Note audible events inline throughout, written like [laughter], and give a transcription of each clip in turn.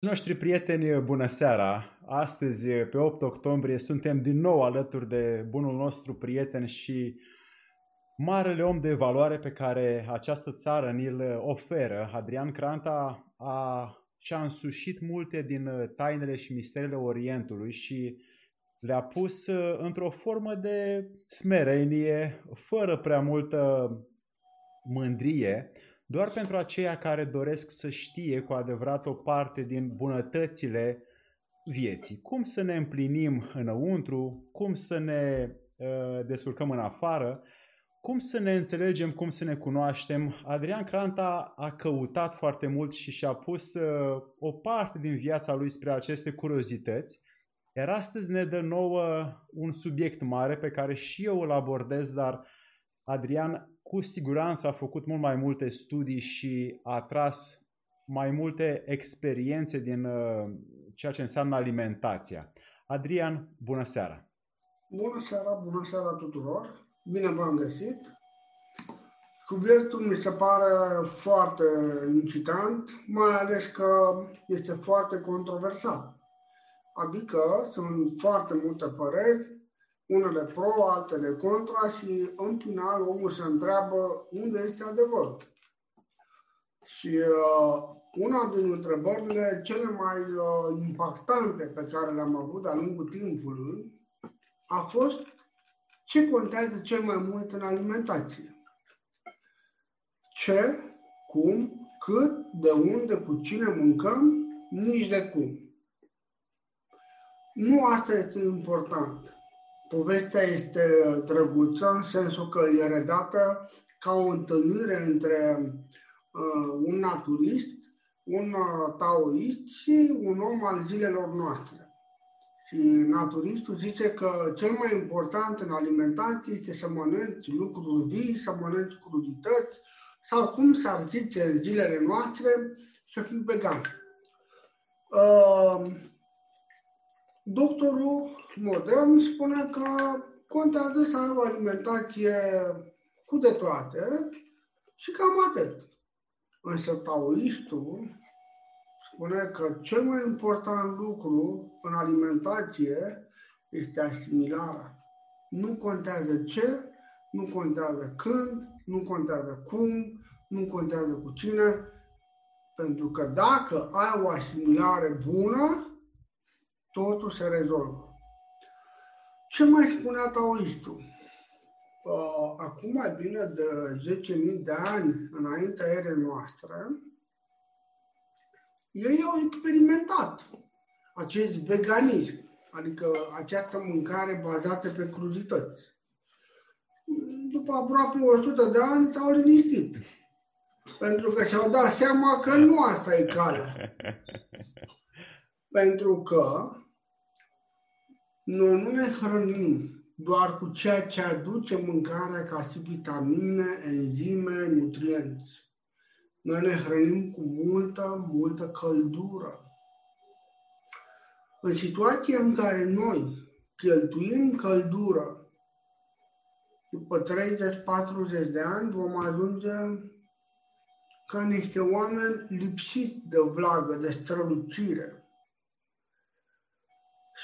Noștri prieteni, bună seara! Astăzi, pe 8 octombrie, suntem din nou alături de bunul nostru prieten și marele om de valoare pe care această țară ni-l oferă. Adrian Cranta a, și-a însușit multe din tainele și misterele Orientului și le-a pus într-o formă de smerenie, fără prea multă mândrie, doar pentru aceia care doresc să știe cu adevărat o parte din bunătățile vieții. Cum să ne împlinim înăuntru, cum să ne uh, descurcăm în afară, cum să ne înțelegem, cum să ne cunoaștem. Adrian Cranta a căutat foarte mult și și-a pus uh, o parte din viața lui spre aceste curiozități. Iar astăzi ne dă nouă un subiect mare pe care și eu îl abordez, dar Adrian cu siguranță a făcut mult mai multe studii și a tras mai multe experiențe din uh, ceea ce înseamnă alimentația. Adrian, bună seara! Bună seara, bună seara tuturor! Bine v-am găsit! Subiectul mi se pare foarte incitant, mai ales că este foarte controversat. Adică sunt foarte multe păreri unele pro, altele contra și în final omul se întreabă unde este adevărul. Și uh, una din întrebările cele mai uh, impactante pe care le-am avut de-a lungul timpului a fost ce contează cel mai mult în alimentație. Ce, cum, cât, de unde, cu cine mâncăm, nici de cum. Nu asta este important. Povestea este drăguță în sensul că e redată ca o întâlnire între uh, un naturist, un uh, taoist și un om al zilelor noastre. Și naturistul zice că cel mai important în alimentație este să mănânci lucruri vii, să mănânci crudități sau cum s-ar zice în zilele noastre, să fii vegan. Uh, Doctorul modern spune că contează să ai o alimentație cu de toate și cam atât. Însă taoistul spune că cel mai important lucru în alimentație este asimilarea. Nu contează ce, nu contează când, nu contează cum, nu contează cu cine, pentru că dacă ai o asimilare bună, totul se rezolvă. Ce mai spunea taoistul? Uh, acum mai bine de 10.000 de ani înaintea erei noastre, ei au experimentat acest veganism, adică această mâncare bazată pe crudități. După aproape 100 de ani s-au liniștit, pentru că și-au dat seama că nu asta e calea. [laughs] Pentru că noi nu ne hrănim doar cu ceea ce aduce mâncarea ca și vitamine, enzime, nutrienți. Noi ne hrănim cu multă, multă căldură. În situația în care noi cheltuim căldură, după 30-40 de ani vom ajunge ca niște oameni lipsiți de vlagă, de strălucire.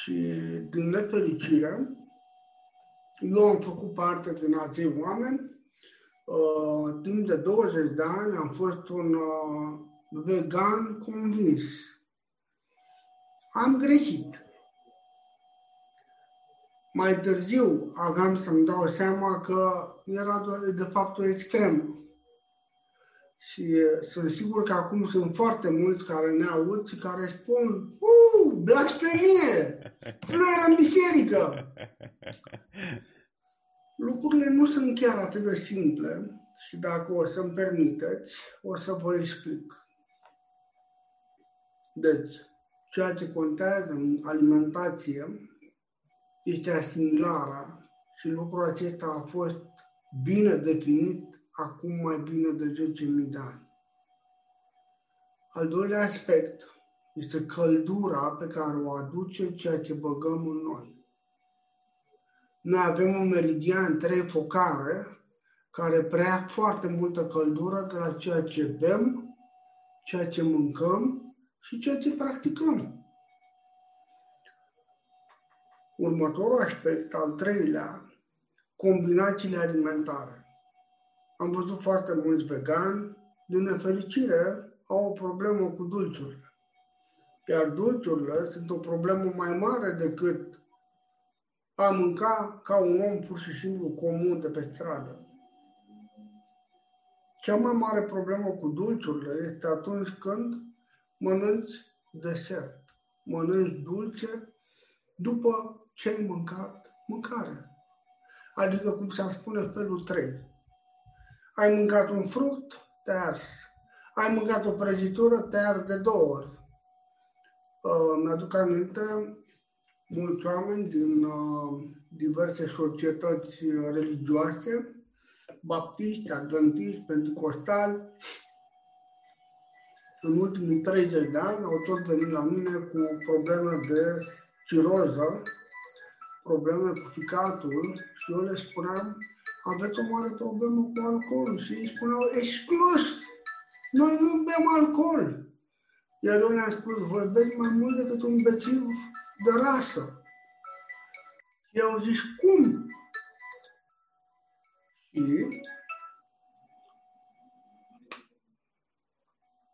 Și din nefericire, eu am făcut parte din acei oameni. Uh, timp de 20 de ani am fost un uh, vegan convins. Am greșit. Mai târziu aveam să-mi dau seama că era de fapt o extremă. Și uh, sunt sigur că acum sunt foarte mulți care ne aud și care spun Uh, blasfemie! Nu era în biserică! Lucrurile nu sunt chiar atât de simple și dacă o să-mi permiteți, o să vă explic. Deci, ceea ce contează în alimentație este asimilarea și lucrul acesta a fost bine definit acum mai bine de 10.000 de ani. Al doilea aspect este căldura pe care o aduce ceea ce băgăm în noi. Noi avem un meridian, trei focare, care prea foarte multă căldură de la ceea ce bem, ceea ce mâncăm și ceea ce practicăm. Următorul aspect, al treilea, combinațiile alimentare. Am văzut foarte mulți vegani, din nefericire, au o problemă cu dulciurile. Iar dulciurile sunt o problemă mai mare decât a mânca ca un om pur și simplu comun de pe stradă. Cea mai mare problemă cu dulciurile este atunci când mănânci desert, mănânci dulce după ce ai mâncat mâncare. Adică, cum se spune, felul 3. Ai mâncat un fruct, te-ai ars. Ai mâncat o prăjitură, te-ai ars de două ori. Uh, mi-aduc aminte, mulți oameni din uh, diverse societăți religioase, baptiști, adventiști, pentecostali, în ultimii 30 de ani au tot venit la mine cu probleme de ciroză, probleme cu ficatul și eu le spuneam, aveți o mare problemă cu alcool și ei spuneau, exclus, noi nu bem alcool. Iar eu le-am spus, voi beți mai mult decât un bețiv de rasă. Și au zis, cum? Și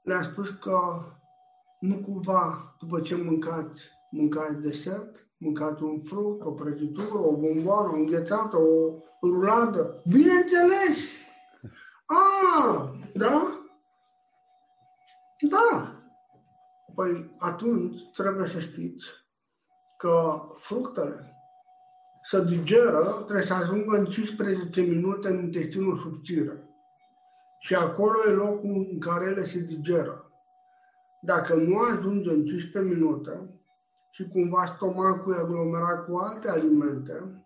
le-am spus că nu cumva, după ce mâncați, mâncați desert, mâncați un fruct, o prăjitură, o bomboană, o înghețată, o ruladă. Bineînțeles! A, da? Da. Păi atunci trebuie să știți că fructele să digeră, trebuie să ajungă în 15 minute în intestinul subțire. Și acolo e locul în care ele se digeră. Dacă nu ajunge în 15 minute și cumva stomacul e aglomerat cu alte alimente,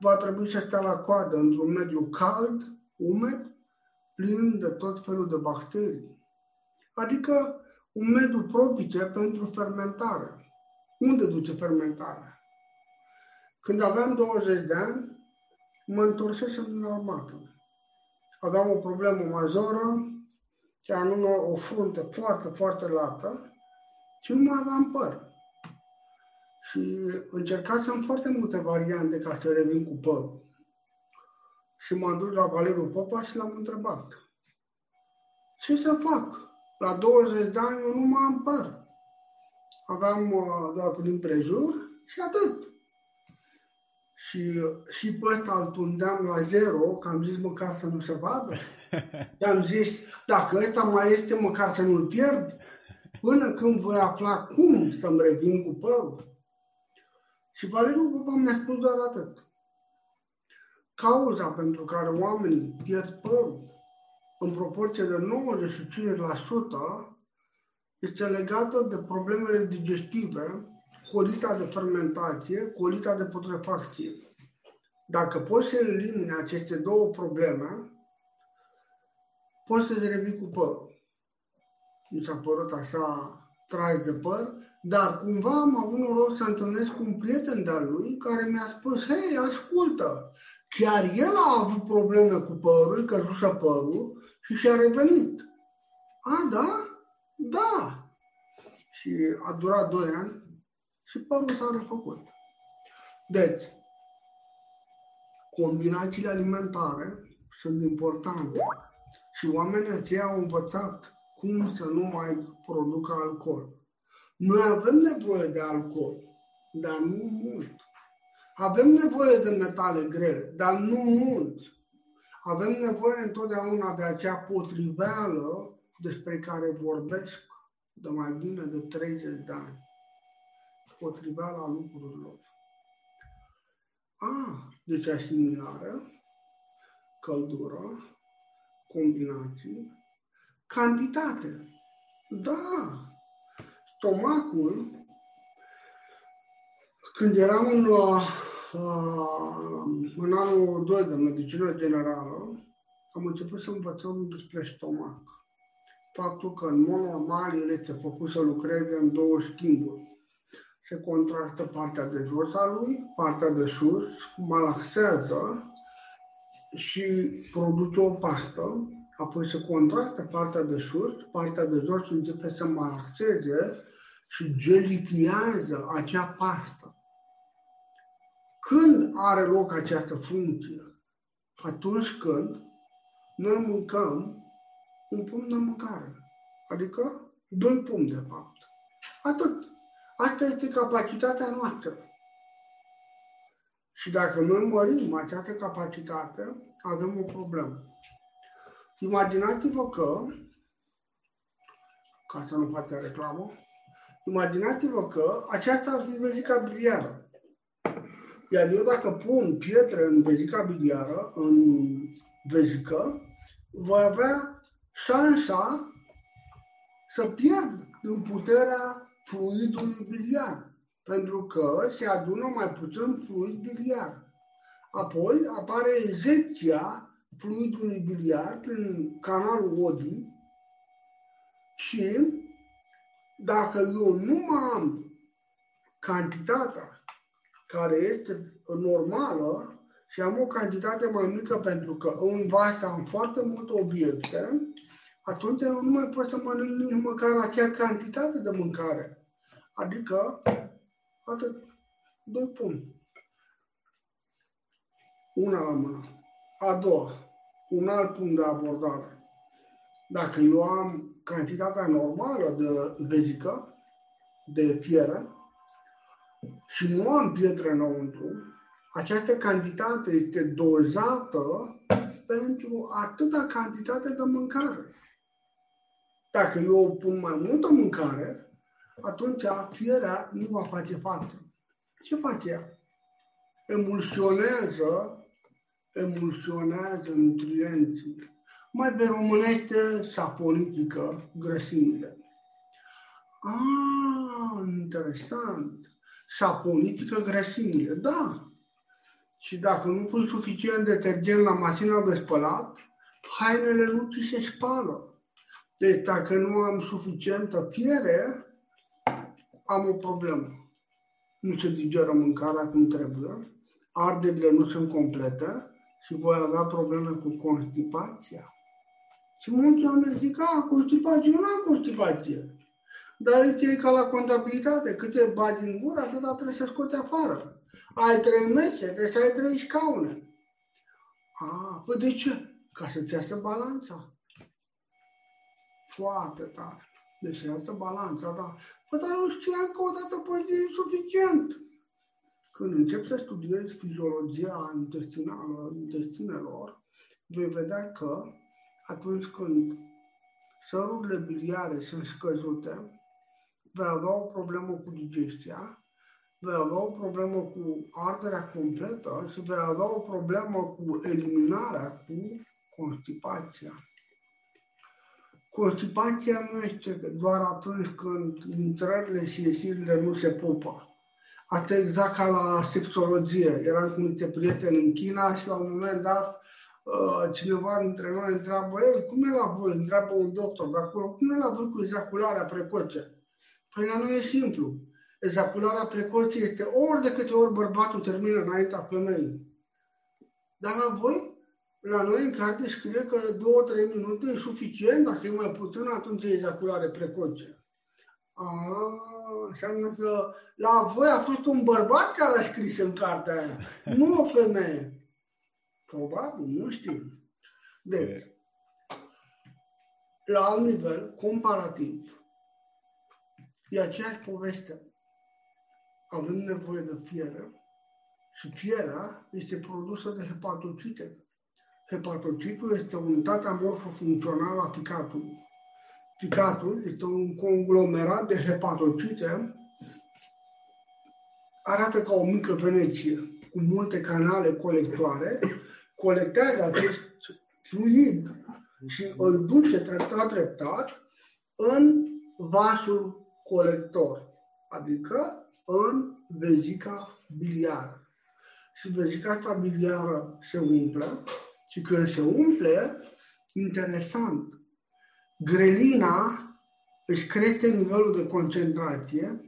va trebui să stea la coadă într-un mediu cald, umed, plin de tot felul de bacterii. Adică un mediu propice pentru fermentare. Unde duce fermentarea? Când aveam 20 de ani, mă întorsesem din armată. Aveam o problemă majoră, și anume o frunte foarte, foarte lată și nu mai aveam păr. Și încercasem foarte multe variante ca să revin cu păr. Și m-am dus la Valeriu Popa și l-am întrebat. Ce să fac? La 20 de ani eu nu mai am păr. Aveam uh, doar prin prejur și atât. Și, și pe ăsta îl tundeam la zero, că am zis măcar să nu se vadă. [laughs] Și am zis, dacă ăsta mai este, măcar să nu-l pierd, până când voi afla cum să-mi revin cu părul. Și Valeriu Popa mi-a spus doar atât. Cauza pentru care oamenii pierd părul în proporție de 95% este legată de problemele digestive, colita de fermentație, colita de putrefacție. Dacă poți să elimini aceste două probleme, poți să-ți revii cu părul. Mi s-a părut așa trai de păr, dar cumva am avut noroc să întâlnesc cu un prieten de-al lui care mi-a spus, hei, ascultă, chiar el a avut probleme cu părul, căzuse părul și și-a revenit. A, da? Da. Și a durat doi ani și părul s-a refăcut. Deci, combinațiile alimentare sunt importante și oamenii aceia au învățat cum să nu mai producă alcool. Noi avem nevoie de alcool, dar nu mult. Avem nevoie de metale grele, dar nu mult. Avem nevoie întotdeauna de acea potriveală despre care vorbesc de mai bine de 30 de ani. Potriveala lucrurilor. A, deci asimilare, căldură, combinații, cantitate. Da, stomacul, când eram în, uh, în anul 2 de medicină generală, am început să învățăm despre stomac. Faptul că, în mod normal, el este făcut să lucreze în două schimburi. Se contractă partea de jos a lui, partea de sus, malaxează și produce o pastă apoi se contractă partea de sus, partea de jos începe să malaxeze și gelitiază acea pastă. Când are loc această funcție? Atunci când noi mâncăm un pumn de mâncare. Adică doi pumni, de fapt. Atât. Asta este capacitatea noastră. Și dacă noi mărim această capacitate, avem o problemă. Imaginați-vă că, ca să nu facem reclamă, imaginați-vă că aceasta ar fi vezica biliară. Iar eu dacă pun pietre în vezica biliară, în vezică, voi avea șansa să pierd în puterea fluidului biliar, pentru că se adună mai puțin fluid biliar. Apoi apare ejecția fluidului biliar prin canalul ODI și dacă eu nu mai am cantitatea care este normală și am o cantitate mai mică pentru că în vas am foarte multe obiecte, atunci eu nu mai pot să mănânc nici măcar acea cantitate de mâncare. Adică, atât, doi pumni. Una la mână. A doua, un alt punct de abordare. Dacă eu am cantitatea normală de vezică, de fiere, și nu am pietre înăuntru, această cantitate este dozată pentru atâta cantitate de mâncare. Dacă eu pun mai multă mâncare, atunci fierea nu va face față. Ce face ea? Emulsionează, emulsionează nutrienții. Mai pe românește saponifică grăsimile. Ah, interesant. Saponifică grăsimile, da. Și dacă nu pui suficient detergent la mașina de spălat, hainele nu ți se spală. Deci dacă nu am suficientă fiere, am o problemă. Nu se digeră mâncarea cum trebuie, arderile nu sunt complete și voi avea probleme cu constipația. Și mulți oameni zic, a, constipație, nu am constipație. Dar aici e ca la contabilitate, câte bagi în gură, atâta trebuie să scoți afară. Ai trei mese, trebuie să ai trei scaune. A, păi de ce? Ca să-ți iasă balanța foarte tare. Deci asta balanța, da. Păi dar eu știam că odată poți e suficient. Când încep să studiezi fiziologia intestinală, intestinelor, vei vedea că atunci când sărurile biliare sunt scăzute, vei avea o problemă cu digestia, vei avea o problemă cu arderea completă și vei avea o problemă cu eliminarea, cu constipația. Constipația nu este doar atunci când intrările și ieșirile nu se pupă. Asta e exact ca la sexologie. Eram cu niște prieteni în China și la un moment dat uh, cineva dintre noi întreabă, Ei, cum e la voi? Întreabă un doctor de acolo, cum e la voi cu ejacularea precoce? Păi la noi e simplu. Ejacularea precoce este ori de câte ori bărbatul termină înaintea femeii. Dar la voi la noi în carte scrie că 2-3 minute e suficient, dacă e mai puțin, atunci e ejaculare precoce. A, înseamnă că la voi a fost un bărbat care a scris în cartea aia, nu o femeie. Probabil, nu știu. Deci, la alt nivel, comparativ, e aceeași poveste. Avem nevoie de fiere și fierea este produsă de hepatocite. Hepatocitul este unitatea morfofuncțională a picatului. Picatul este un conglomerat de hepatocite, arată ca o mică venecie cu multe canale colectoare, colectează acest fluid și îl duce treptat, treptat în vasul colector, adică în vezica biliară. Și vezica asta biliară se umple și când se umple, interesant, grelina își crește nivelul de concentrație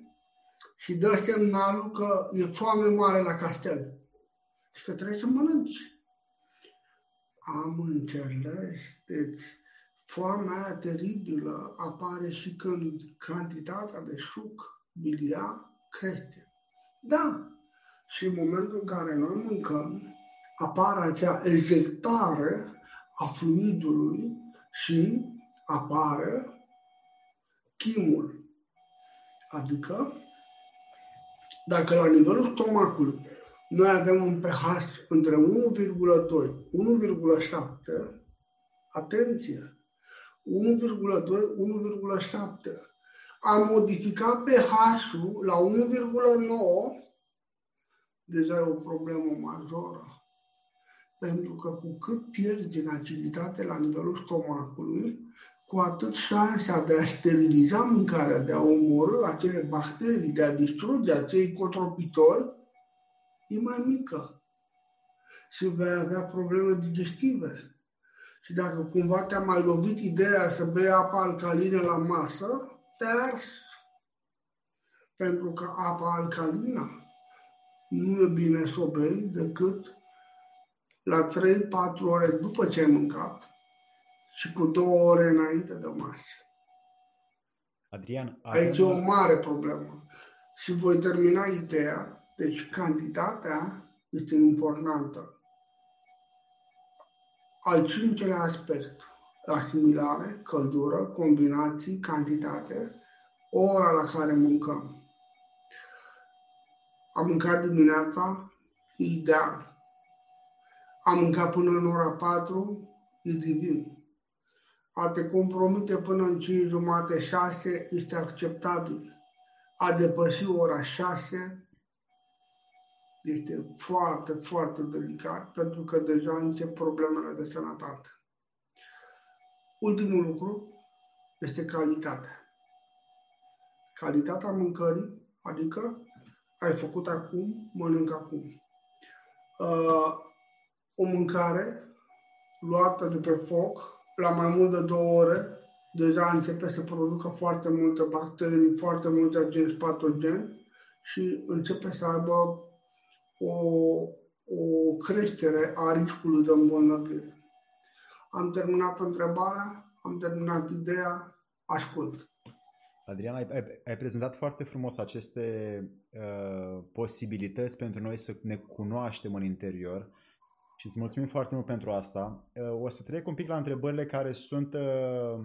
și dă semnalul că e foame mare la castel și că trebuie să mănânci. Am înțeles. Deci, foamea aia teribilă apare și când cantitatea de suc biliar crește. Da. Și în momentul în care noi mâncăm, apare acea ejectare a fluidului și apare chimul. Adică, dacă la nivelul stomacului noi avem un pH între 1,2, 1,7, atenție, 1,2, 1,7, am modificat pH-ul la 1,9, deja e o problemă majoră. Pentru că cu cât pierzi din aciditate la nivelul stomacului, cu atât șansa de a steriliza mâncarea, de a omorâ acele bacterii, de a distruge acei cotropitori, e mai mică. Și vei avea probleme digestive. Și dacă cumva te-a mai lovit ideea să bei apa alcalină la masă, te-ai ars. Pentru că apa alcalină nu e bine să o bei decât la 3-4 ore după ce ai mâncat și cu două ore înainte de masă. Adrian, Aici e o mare problemă. Și voi termina ideea. Deci cantitatea este importantă. Al cincilea aspect, asimilare, căldură, combinații, cantitate, ora la care mâncăm. Am mâncat dimineața, ideal. Am mâncat până în ora 4, e divin. A te compromite până în 5 jumate, 6 este acceptabil. A depăși ora 6 este foarte, foarte delicat pentru că deja încep problemele de sănătate. Ultimul lucru este calitatea. Calitatea mâncării, adică ai făcut acum, mănânc acum. Uh, o mâncare luată de pe foc la mai mult de două ore, deja începe să producă foarte multe bacterii, foarte multe agenți patogeni și începe să aibă o, o creștere a riscului de îmbolnăvire. Am terminat întrebarea, am terminat ideea, ascult. Adrian, ai, ai, ai prezentat foarte frumos aceste uh, posibilități pentru noi să ne cunoaștem în interior și îți mulțumim foarte mult pentru asta. Uh, o să trec un pic la întrebările care sunt uh,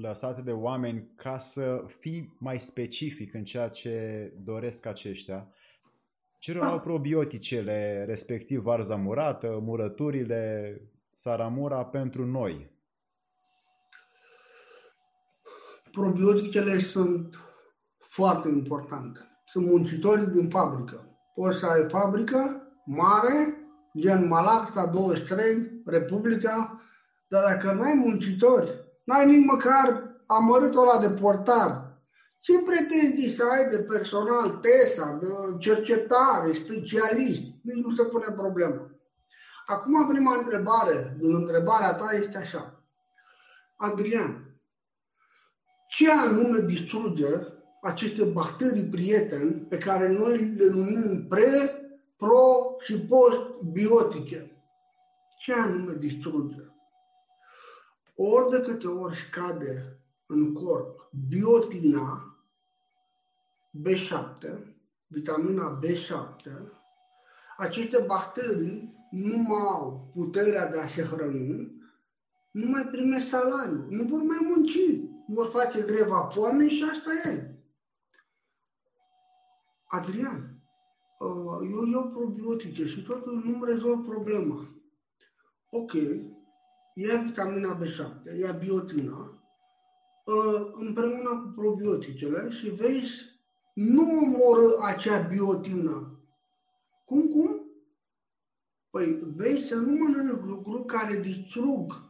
lăsate de oameni ca să fii mai specific în ceea ce doresc aceștia. Ce rol au probioticele, respectiv varza murată, murăturile, saramura pentru noi? Probioticele sunt foarte importante. Sunt muncitorii din fabrică. Poți să ai fabrică mare, gen Malaxa 23, Republica, dar dacă nu ai muncitori, n-ai nici măcar amărâtul ăla de portar, ce pretenții să ai de personal TESA, de cercetare, specialist? Nici nu se pune problemă. Acum prima întrebare din întrebarea ta este așa. Adrian, ce anume distruge aceste bacterii prieteni pe care noi le numim pre, pro și post biotice? Ce anume distruge? Ori de câte ori scade în corp biotina, B7, vitamina B7, aceste bacterii nu mai au puterea de a se hrăni, nu mai primesc salariu, nu vor mai munci, vor face greva foame și asta e. Adrian, uh, eu iau probiotice și totul nu-mi rezolv problema. Ok, ia vitamina B7, ia biotina, uh, împreună cu probioticele și vezi nu omoră acea biotină. Cum, cum? Păi vei să nu mănânci lucruri care distrug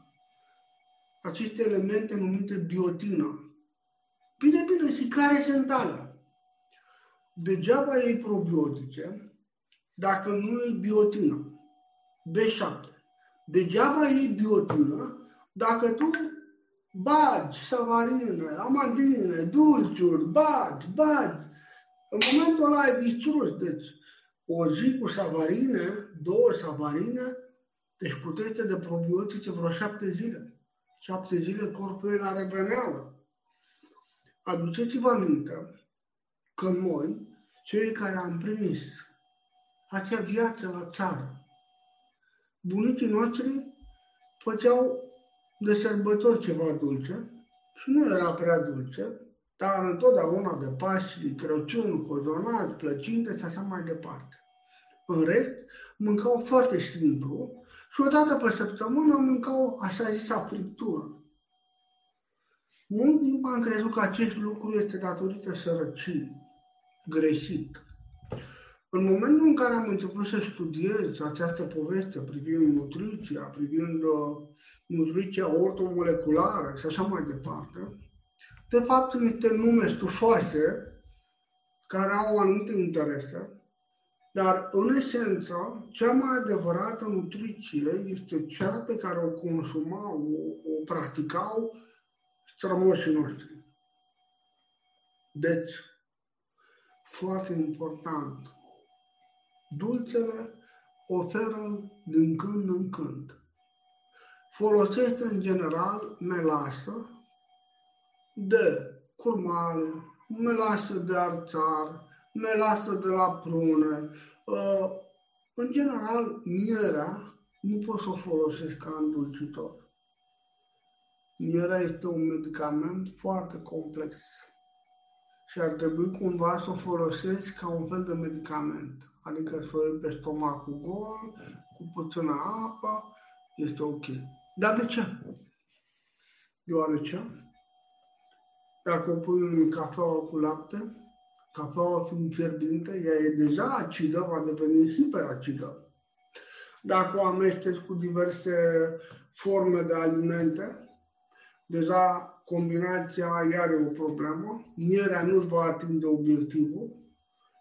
aceste elemente numite biotină. Bine, bine, și care sunt alea? Degeaba ei probiotice dacă nu e biotină. B7. Degeaba ei biotină dacă tu bagi savarină, amandine, dulciuri, bagi, bagi. În momentul ăla ai distrus. Deci, o zi cu savarine, două savarine, Deci cu teste de probiotice vreo șapte zile. Șapte zile corpul e la reveneală. Aduceți-vă aminte că noi, cei care am primit acea viață la țară, bunicii noștri făceau de sărbători ceva dulce și nu era prea dulce, dar întotdeauna de Paști, Crăciun, cozonați, plăcinte și așa mai departe. În rest, mâncau foarte simplu și o dată pe săptămână mâncau așa zisa friptură. Mult timp am crezut că acest lucru este datorită sărăciei, greșit. În momentul în care am început să studiez această poveste privind nutriția, privind uh, nutriția ortomoleculară și așa mai departe, de fapt niște nume stufoase care au anumite interese, dar în esență, cea mai adevărată nutriție este cea pe care o consumau, o, o practicau strămoșii noștri. Deci, foarte important, dulcele oferă din când în când. Folosește în general melasă de curmale, melasă de arțar, melasă de la prune. Uh, în general, mierea nu poți să o folosești ca îndulcitor. Mierea este un medicament foarte complex și ar trebui cumva să o folosești ca un fel de medicament. Adică să o iei pe stomacul gol, cu puțină apă, este ok. Dar de ce? Deoarece, dacă o pui în cafeaua cu lapte, cafeaua fiind fierbinte, ea e deja acidă, va deveni hiperacidă. Dacă o amesteci cu diverse forme de alimente, deja combinația iar are o problemă, mierea nu-și va atinge obiectivul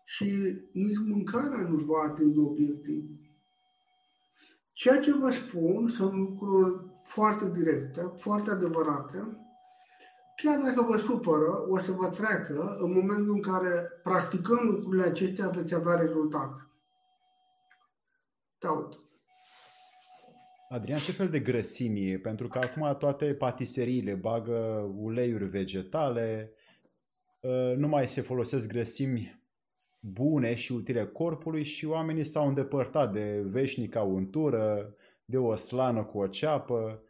și nici mâncarea nu-și va atinge obiectivul. Ceea ce vă spun sunt lucruri foarte directe, foarte adevărate, chiar dacă vă supără, o să vă treacă în momentul în care practicăm lucrurile acestea veți avea rezultate. Te aud. Adrian, ce fel de grăsimi e? Pentru că acum toate patiseriile bagă uleiuri vegetale, ă, nu mai se folosesc grăsimi bune și utile corpului și oamenii s-au îndepărtat de veșnica untură, de o slană cu o ceapă,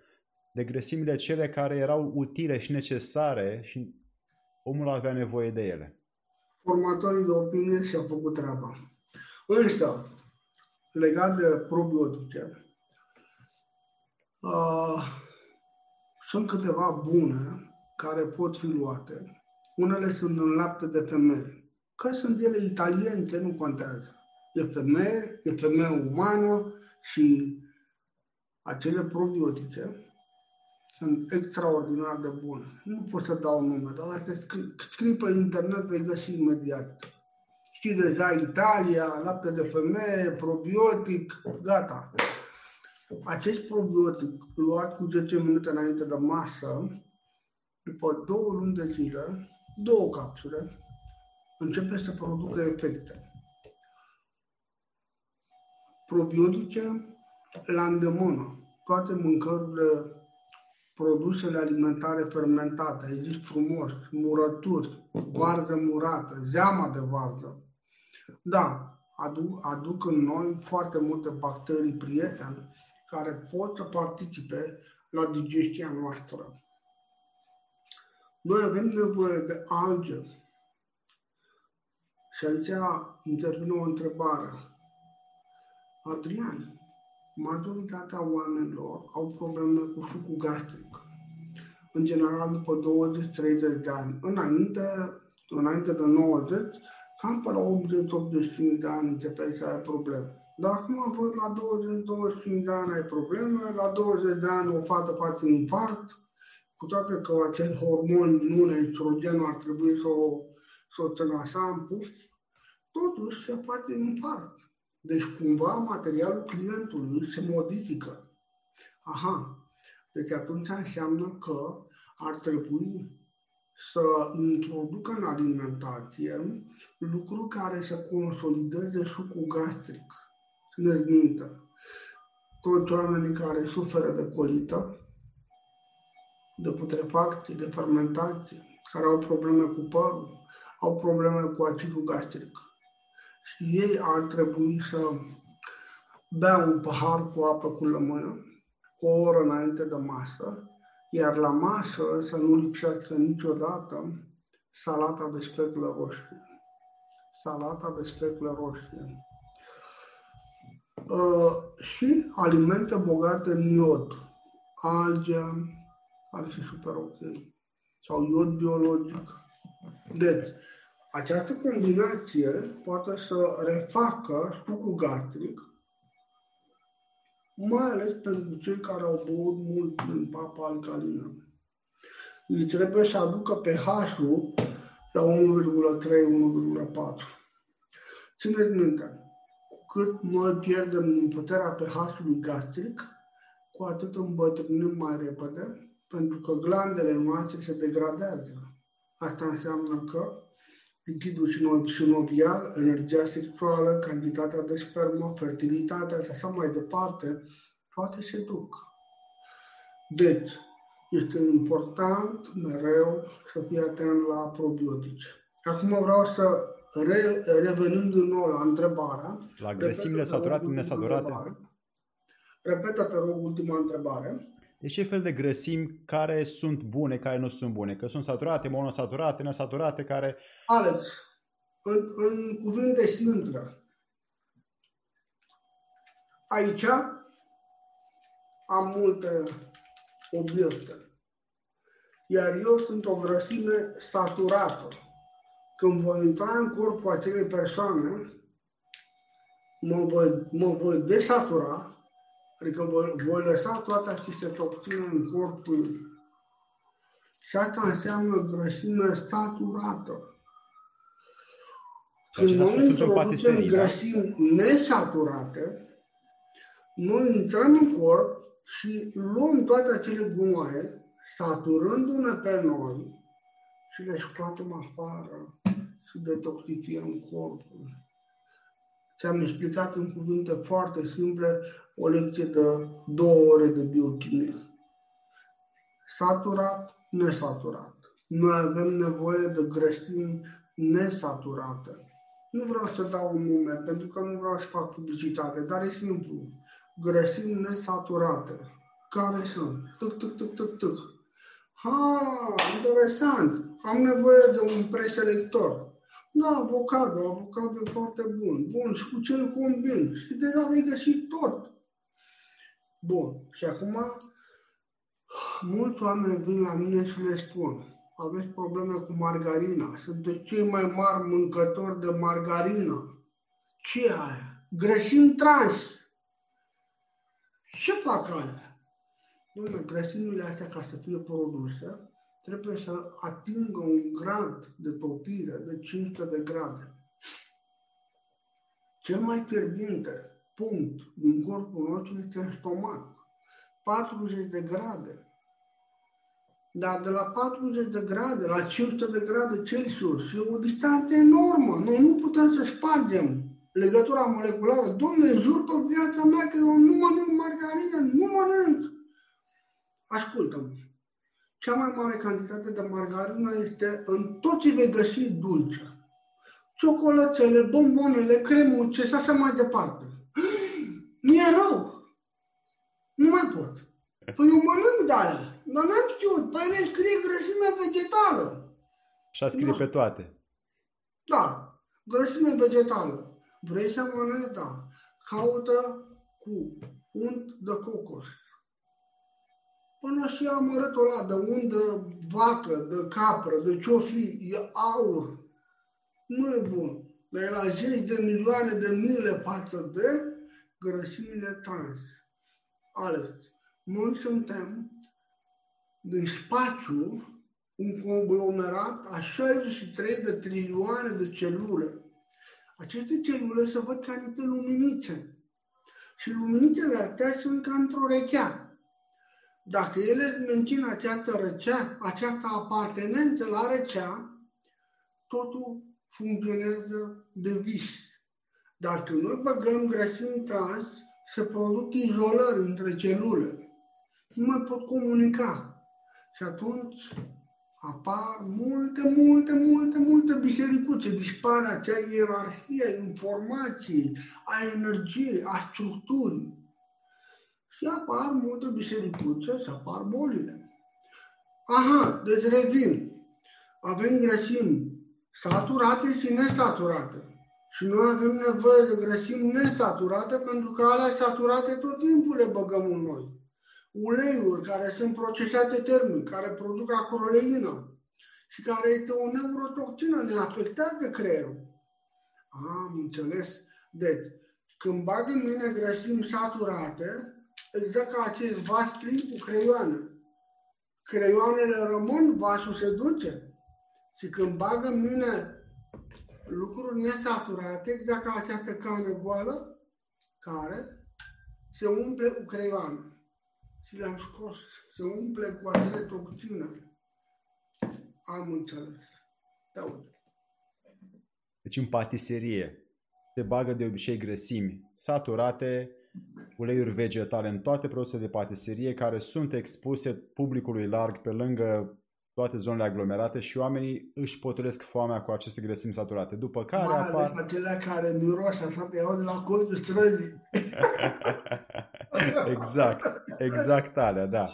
de grăsimile cele care erau utile și necesare și omul avea nevoie de ele. Formatorii de opinie și-au făcut treaba. Însă, legat de probiotice, uh, sunt câteva bune care pot fi luate. Unele sunt în lapte de femeie. Că sunt ele italiene, nu contează. E femeie, e femeie umană și acele probiotice sunt extraordinar de bune. Nu pot să dau nume, dar dacă scrii pe internet vei găsi imediat. Știi deja Italia, lapte de femeie, probiotic, gata. Acest probiotic luat cu 10 minute înainte de masă, după două luni de zile, două capsule, începe să producă efecte. Probiotice la îndemână. Toate mâncărurile produsele alimentare fermentate, ai zis frumos, murături, varză murată, zeama de varză. Da, aduc, aduc în noi foarte multe bacterii prietene care pot să participe la digestia noastră. Noi avem nevoie de alge. Și aici intervine o întrebare. Adrian, majoritatea oamenilor au probleme cu sucul gastric. În general, după 20-30 de ani. Înainte, înainte de 90, cam pe la 80-85 de ani începeai să ai probleme. Dar acum văd la 20-25 de ani ai probleme, la 20 de ani o fată face infart, cu toate că acel hormon nu estrogenul ar trebui să o, să o țină așa în puf, totuși se face infart. Deci cumva materialul clientului se modifică. Aha, deci atunci înseamnă că ar trebui să introducă în alimentație lucruri care să consolideze sucul gastric. Țineți minte. toți oamenii care suferă de colită, de putrefacție, de fermentație, care au probleme cu părul, au probleme cu acidul gastric. Și ei ar trebui să bea un pahar cu apă cu lămână, cu o oră înainte de masă, iar la masă să nu lipsească niciodată salata de speclă roșie. Salata de speclă roșie. Uh, și alimente bogate în iod, alge, ar fi super ok. Sau iod biologic. Deci, această combinație poate să refacă stucul gastric, mai ales pentru cei care au băut mult din papa alcalină. Îi trebuie să aducă pH-ul la 1,3-1,4. Țineți minte, cu cât noi pierdem din puterea pH-ului gastric, cu atât îmbătrânim mai repede, pentru că glandele noastre se degradează. Asta înseamnă că lichidul sinovial, energia sexuală, cantitatea de spermă, fertilitatea și așa mai departe, toate se duc. Deci, este important mereu să fii atent la probiotice. Acum vreau să re, revenim din nou la întrebarea. La grăsimile saturate, nesaturate? Repetă, te rog, ultima întrebare. Deci ce fel de grăsimi care sunt bune, care nu sunt bune? Că sunt saturate, monosaturate, nesaturate, care... Alex, în, în cuvinte simple, aici am multe obiecte. Iar eu sunt o grăsime saturată. Când voi intra în corpul acelei persoane, mă voi, mă voi desatura Adică voi, voi lăsa toate aceste toxine în corpul și asta înseamnă grăsime saturată. Când noi introducem da? grăsimi nesaturate, noi intrăm în corp și luăm toate acele gunoaie, saturându-ne pe noi și le scoatem afară și detoxificăm corpul. Ți-am explicat în cuvinte foarte simple o lecție de două ore de biochimie. Saturat, nesaturat. Noi avem nevoie de grăsimi nesaturate. Nu vreau să dau un nume, pentru că nu vreau să fac publicitate, dar e simplu. Grăsimi nesaturate. Care sunt? Tuc, tuc, tuc, tuc, tuc. Ha, interesant. Am nevoie de un preselector. Da, avocado, avocado e foarte bun. Bun, și cu ce îl combin? Și deja vei găsi tot. Bun. Și acum, mulți oameni vin la mine și le spun, aveți probleme cu margarina, sunteți cei mai mari mâncători de margarină. Ce e aia? Grăsimi trans. Ce fac alea? Dom'le, grăsimile astea, ca să fie produse, trebuie să atingă un grad de topire de 500 de grade. Cel mai fierbinte punct din corpul nostru este în stomac. 40 de grade. Dar de la 40 de grade la 500 de grade Celsius e o distanță enormă. Noi nu putem să spargem legătura moleculară. Domnule, jur pe viața mea că eu nu mănânc margarină, nu mănânc. Ascultă-mă. Cea mai mare cantitate de margarină este în tot ce vei găsi dulce. Ciocolățele, bombonele, cremuțe și așa mai departe. [gasps] Mi-e rău. Nu mai pot. Păi eu mănânc de alea. Dar n-am știut. Păi ne scrie grăsime vegetală. Și a scrie da. pe toate. Da. Grăsime vegetală. Vrei să mănânci? Da. Caută cu unt de cocos. Până și amărâtul ăla de undă vacă, de capră, de ce-o fi, e aur. Nu e bun. Dar e la zeci de milioane de mile față de grăsimile trans. Alex, noi suntem din spațiu un conglomerat a 63 de trilioane de celule. Aceste celule se văd ca niște luminițe. Și luminițele astea sunt ca într-o rechea. Dacă ele mențin această rețea, această apartenență la rețea, totul funcționează de vis. Dacă noi băgăm grăsimi trans, se produc izolări între celule. Nu mai pot comunica. Și atunci apar multe, multe, multe, multe bisericuțe. Dispare acea ierarhie a informației, a energiei, a structurii. Și apar multe bisericuțe și apar bolile. Aha, deci revin. Avem grăsimi saturate și nesaturate. Și noi avem nevoie de grăsimi nesaturate pentru că alea saturate tot timpul le băgăm în noi. Uleiuri care sunt procesate termic, care produc acroleină și care este o neurotoxină, ne afectează creierul. Am înțeles. Deci, când bag în mine grăsimi saturate, exact ca acest vas plin cu creioane. Creioanele rămân, vasul se duce. Și când bag în mine lucruri nesaturate, exact ca această cană goală, care se umple cu creioane. Și le-am scos, se umple cu acele toxine. Am înțeles. Da, uite. Deci în patiserie se bagă de obicei grăsimi saturate, uleiuri vegetale în toate produsele de patiserie care sunt expuse publicului larg pe lângă toate zonele aglomerate și oamenii își potolesc foamea cu aceste grăsimi saturate. După care Mai apar... ales acelea care miros așa pe iau de la colțul străzii. [laughs] exact, exact alea, da.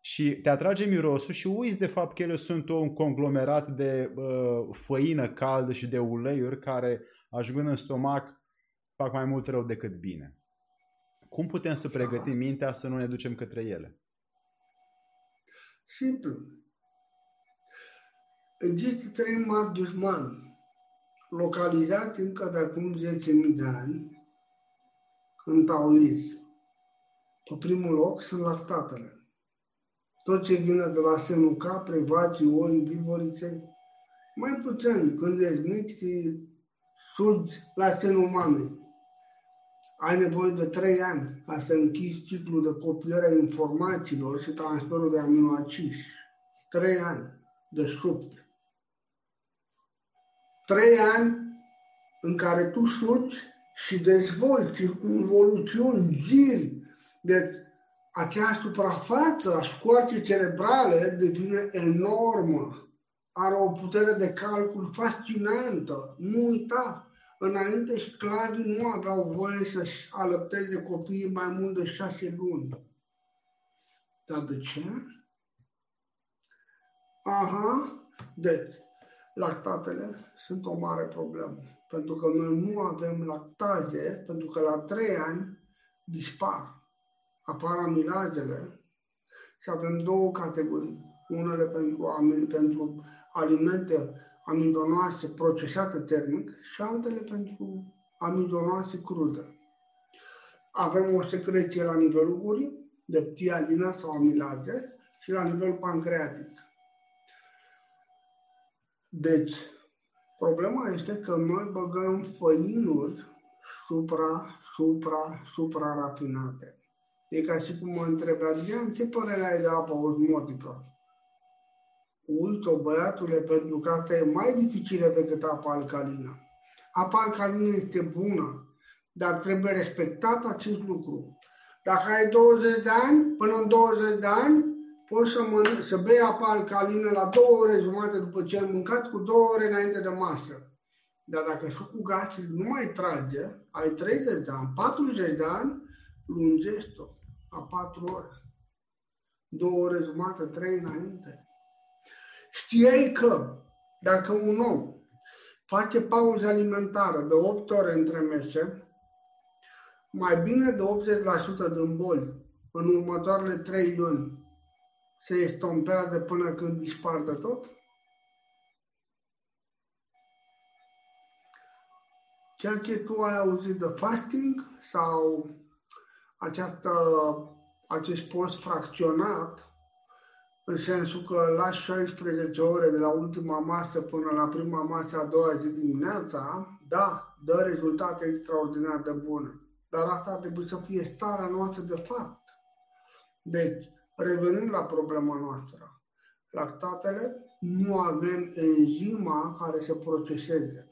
Și te atrage mirosul și uiți de fapt că ele sunt un conglomerat de uh, făină caldă și de uleiuri care ajungând în stomac fac mai mult rău decât bine. Cum putem să pregătim mintea să nu ne ducem către ele? Simplu. Există trei mari dușmani localizați încă de acum 10.000 de ani în taoism. Pe primul loc sunt lactatele. Tot ce vine de la senul capre, vacii, oi, vivorițe, mai puțin când ești mic și surgi la senul mamei. Ai nevoie de trei ani ca să închizi ciclul de copiere a informațiilor și transferul de aminoacizi. Trei ani de subt. Trei ani în care tu suci și dezvolți circunvoluțiuni, giri. Deci, acea suprafață a scoarcei cerebrale devine enormă. Are o putere de calcul fascinantă. Nu uita, înainte sclavii nu aveau voie să-și alăpteze copiii mai mult de șase luni. Dar de ce? Aha, deci, lactatele sunt o mare problemă. Pentru că noi nu avem lactaze, pentru că la trei ani dispar. Apar amilazele și avem două categorii. Unele pentru, pentru alimente amidonoase procesate termic și altele pentru amidonoase crude. Avem o secreție la nivelul gurii, de ptialina sau amilaze, și la nivel pancreatic. Deci, problema este că noi băgăm făinuri supra, supra, supra rafinate. E ca și cum mă întrebe, Adrian, ce părere ai de apă osmotică? Uite-o, băiatule, pentru că asta e mai dificilă decât apa alcalină. Apa alcalină este bună, dar trebuie respectat acest lucru. Dacă ai 20 de ani, până în 20 de ani, poți să, mănânci, să bei apa alcalină la două ore jumate după ce ai mâncat, cu două ore înainte de masă. Dar dacă sucul gastric nu mai trage, ai 30 de ani, 40 de ani, lungești-o a 4 ore. Două ore jumate, trei înainte. Știai că dacă un om face pauză alimentară de 8 ore între mese, mai bine de 80% din boli în următoarele 3 luni se estompează până când dispar de tot? Ceea ce tu ai auzit de fasting sau această, acest post fracționat, în sensul că la 16 ore de la ultima masă până la prima masă a doua zi dimineața, da, dă rezultate extraordinar de bune. Dar asta ar trebui să fie starea noastră de fapt. Deci, Revenind la problema noastră, lactatele nu avem enzima care să proceseze.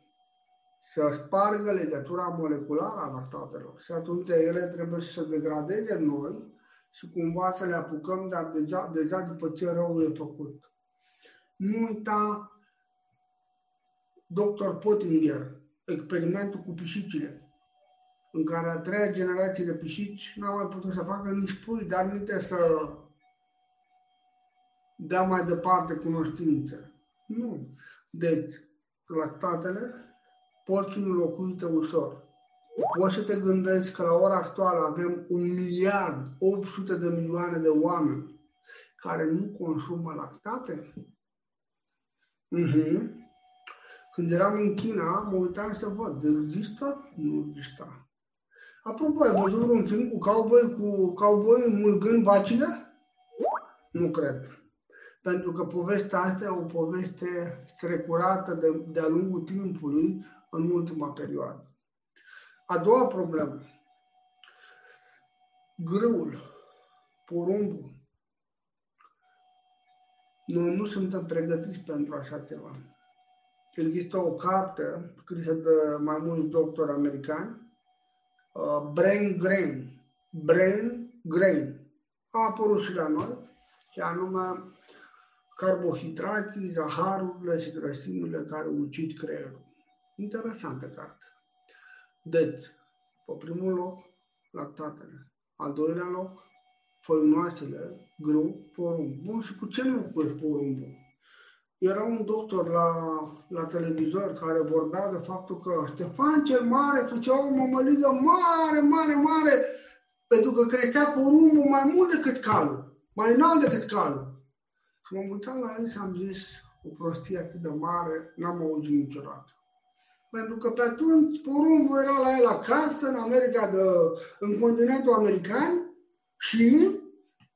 să spargă legătura moleculară a lactatelor și atunci ele trebuie să se degradeze în noi și cumva să le apucăm, dar deja, deja după ce rău e făcut. Nu uita Dr. Pottinger, experimentul cu pisicile, în care a treia generație de pisici n-a mai putut să facă nici pui, dar nici să dea mai departe cunoștințe. Nu. Deci, lactatele pot fi înlocuite ușor. Poți să te gândești că la ora actuală avem un miliard 800 de milioane de oameni care nu consumă lactate? Uh-huh. Când eram în China, mă uitam să văd, există? Nu există. Apropo, ai văzut un film cu cowboy, cu cowboy mulgând vacile? Nu cred. Pentru că povestea asta e o poveste strecurată de, de-a lungul timpului în ultima perioadă. A doua problemă. Grâul, porumbul. Noi nu suntem pregătiți pentru așa ceva. Există o carte scrisă de mai mulți doctori americani, uh, Brain Grain. Brain Grain. A apărut și la noi, și anume carbohidrații, zaharurile și grăsimile care ucid creierul. Interesantă carte. Deci, pe primul loc, lactatele. Al doilea loc, făinoasele, grâu, porumb. Bun, și cu ce nu înlocuiești porumbul? Era un doctor la, la televizor care vorbea de faptul că Ștefan cel Mare făcea o mămăligă mare, mare, mare, pentru că creștea porumbul mai mult decât calul, mai înalt decât calul. Și m-am uitat la el și am zis, o prostie atât de mare, n-am auzit niciodată. Pentru că pe atunci porumbul era la el acasă, în America, de, în continentul american și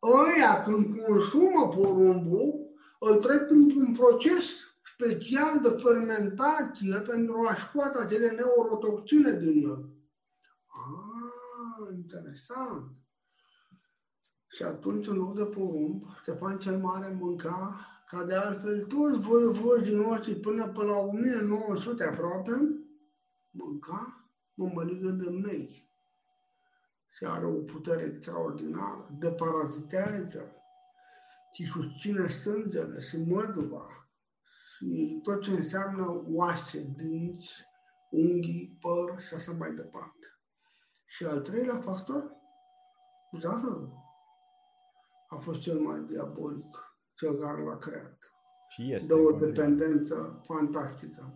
ăia când consumă porumbul, îl trec printr-un proces special de fermentație pentru a scoate acele neurotoxine din el. Ah, interesant. Și atunci, în loc de porumb, Ștefan cel Mare mânca, ca de altfel toți voievozii noștri până pe la 1900 aproape, mânca mămăligă de mei. Și are o putere extraordinară, deparazitează și susține sângele și măduva și tot ce înseamnă oase, dinți, unghii, păr și așa mai departe. Și al treilea factor, zahărul a fost cel mai diabolic, cel care l-a creat. Și este. De o dependență fantastică.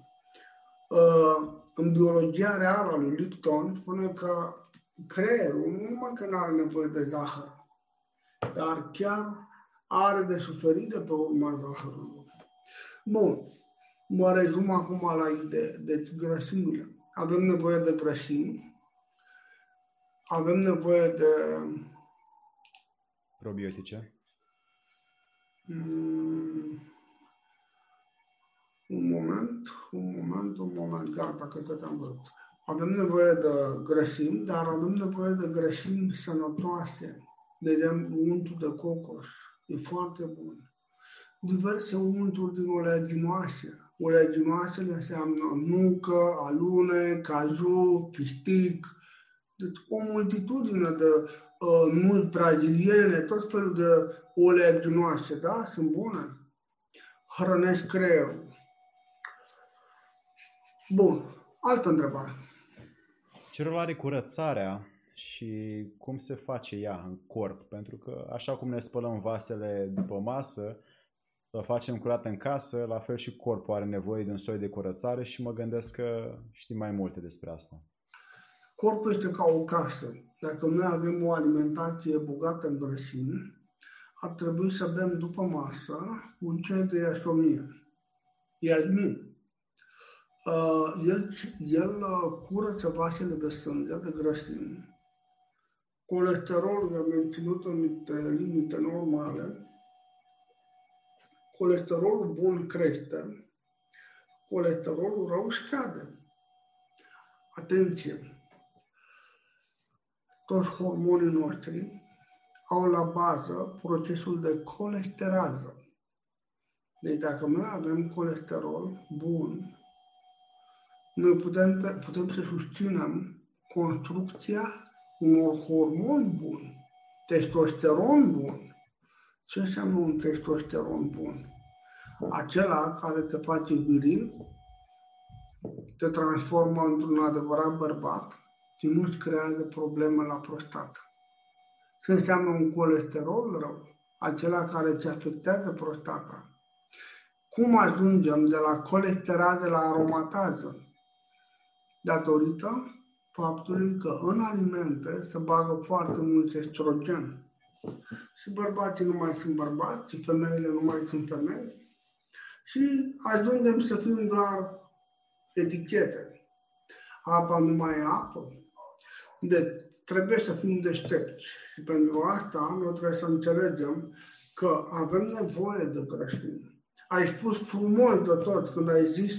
Uh, în biologia reală a lui Lipton spune că creierul nu numai că nu are nevoie de zahăr, dar chiar are de suferit de pe urma zahărului. Bun, mă rezum acum la idee. Deci grăsimile. Avem nevoie de grăsimi, avem nevoie de probiotice? Mm, un moment, un moment, un moment, gata, că tot am văzut. Avem nevoie de grăsimi, dar avem nevoie de grăsimi sănătoase. De exemplu, untul de cocos e foarte bun. Diverse unturi din oleaginoase. Oleaginoasele înseamnă nucă, alune, cazu, fistic, deci o multitudine de uh, nuci braziliene, tot felul de oleaginoase, da? Sunt bune. Hrănesc creierul. Bun. Altă întrebare. Ce rol are curățarea și cum se face ea în corp? Pentru că așa cum ne spălăm vasele după masă, să facem curat în casă, la fel și corpul are nevoie de un soi de curățare și mă gândesc că știi mai multe despre asta. Corpul este ca o casă. Dacă noi avem o alimentație bogată în grăsimi, ar trebui să bem după masă un ceai de iasomie. Iasmin. Uh, el, el uh, curăță vasele de sânge, de grăsimi. Colesterolul e menținut în limite normale. Colesterolul bun crește. Colesterolul rău scade. Atenție! toți hormonii noștri au la bază procesul de colesterază. Deci dacă noi avem colesterol bun, noi putem, putem să susținem construcția unor hormoni buni, testosteron bun. Ce înseamnă un testosteron bun? Acela care te face viril, te transformă într-un adevărat bărbat și nu-ți creează probleme la prostată. Ce înseamnă un colesterol rău? Acela care îți afectează prostata. Cum ajungem de la colesterol la aromatază? Datorită faptului că în alimente se bagă foarte mult estrogen. Și bărbații nu mai sunt bărbați, și femeile nu mai sunt femei. Și ajungem să fim doar etichete. Apa nu mai e apă. Deci trebuie să fim deștepți. Și pentru asta noi trebuie să înțelegem că avem nevoie de grăsime. Ai spus frumos de tot când ai zis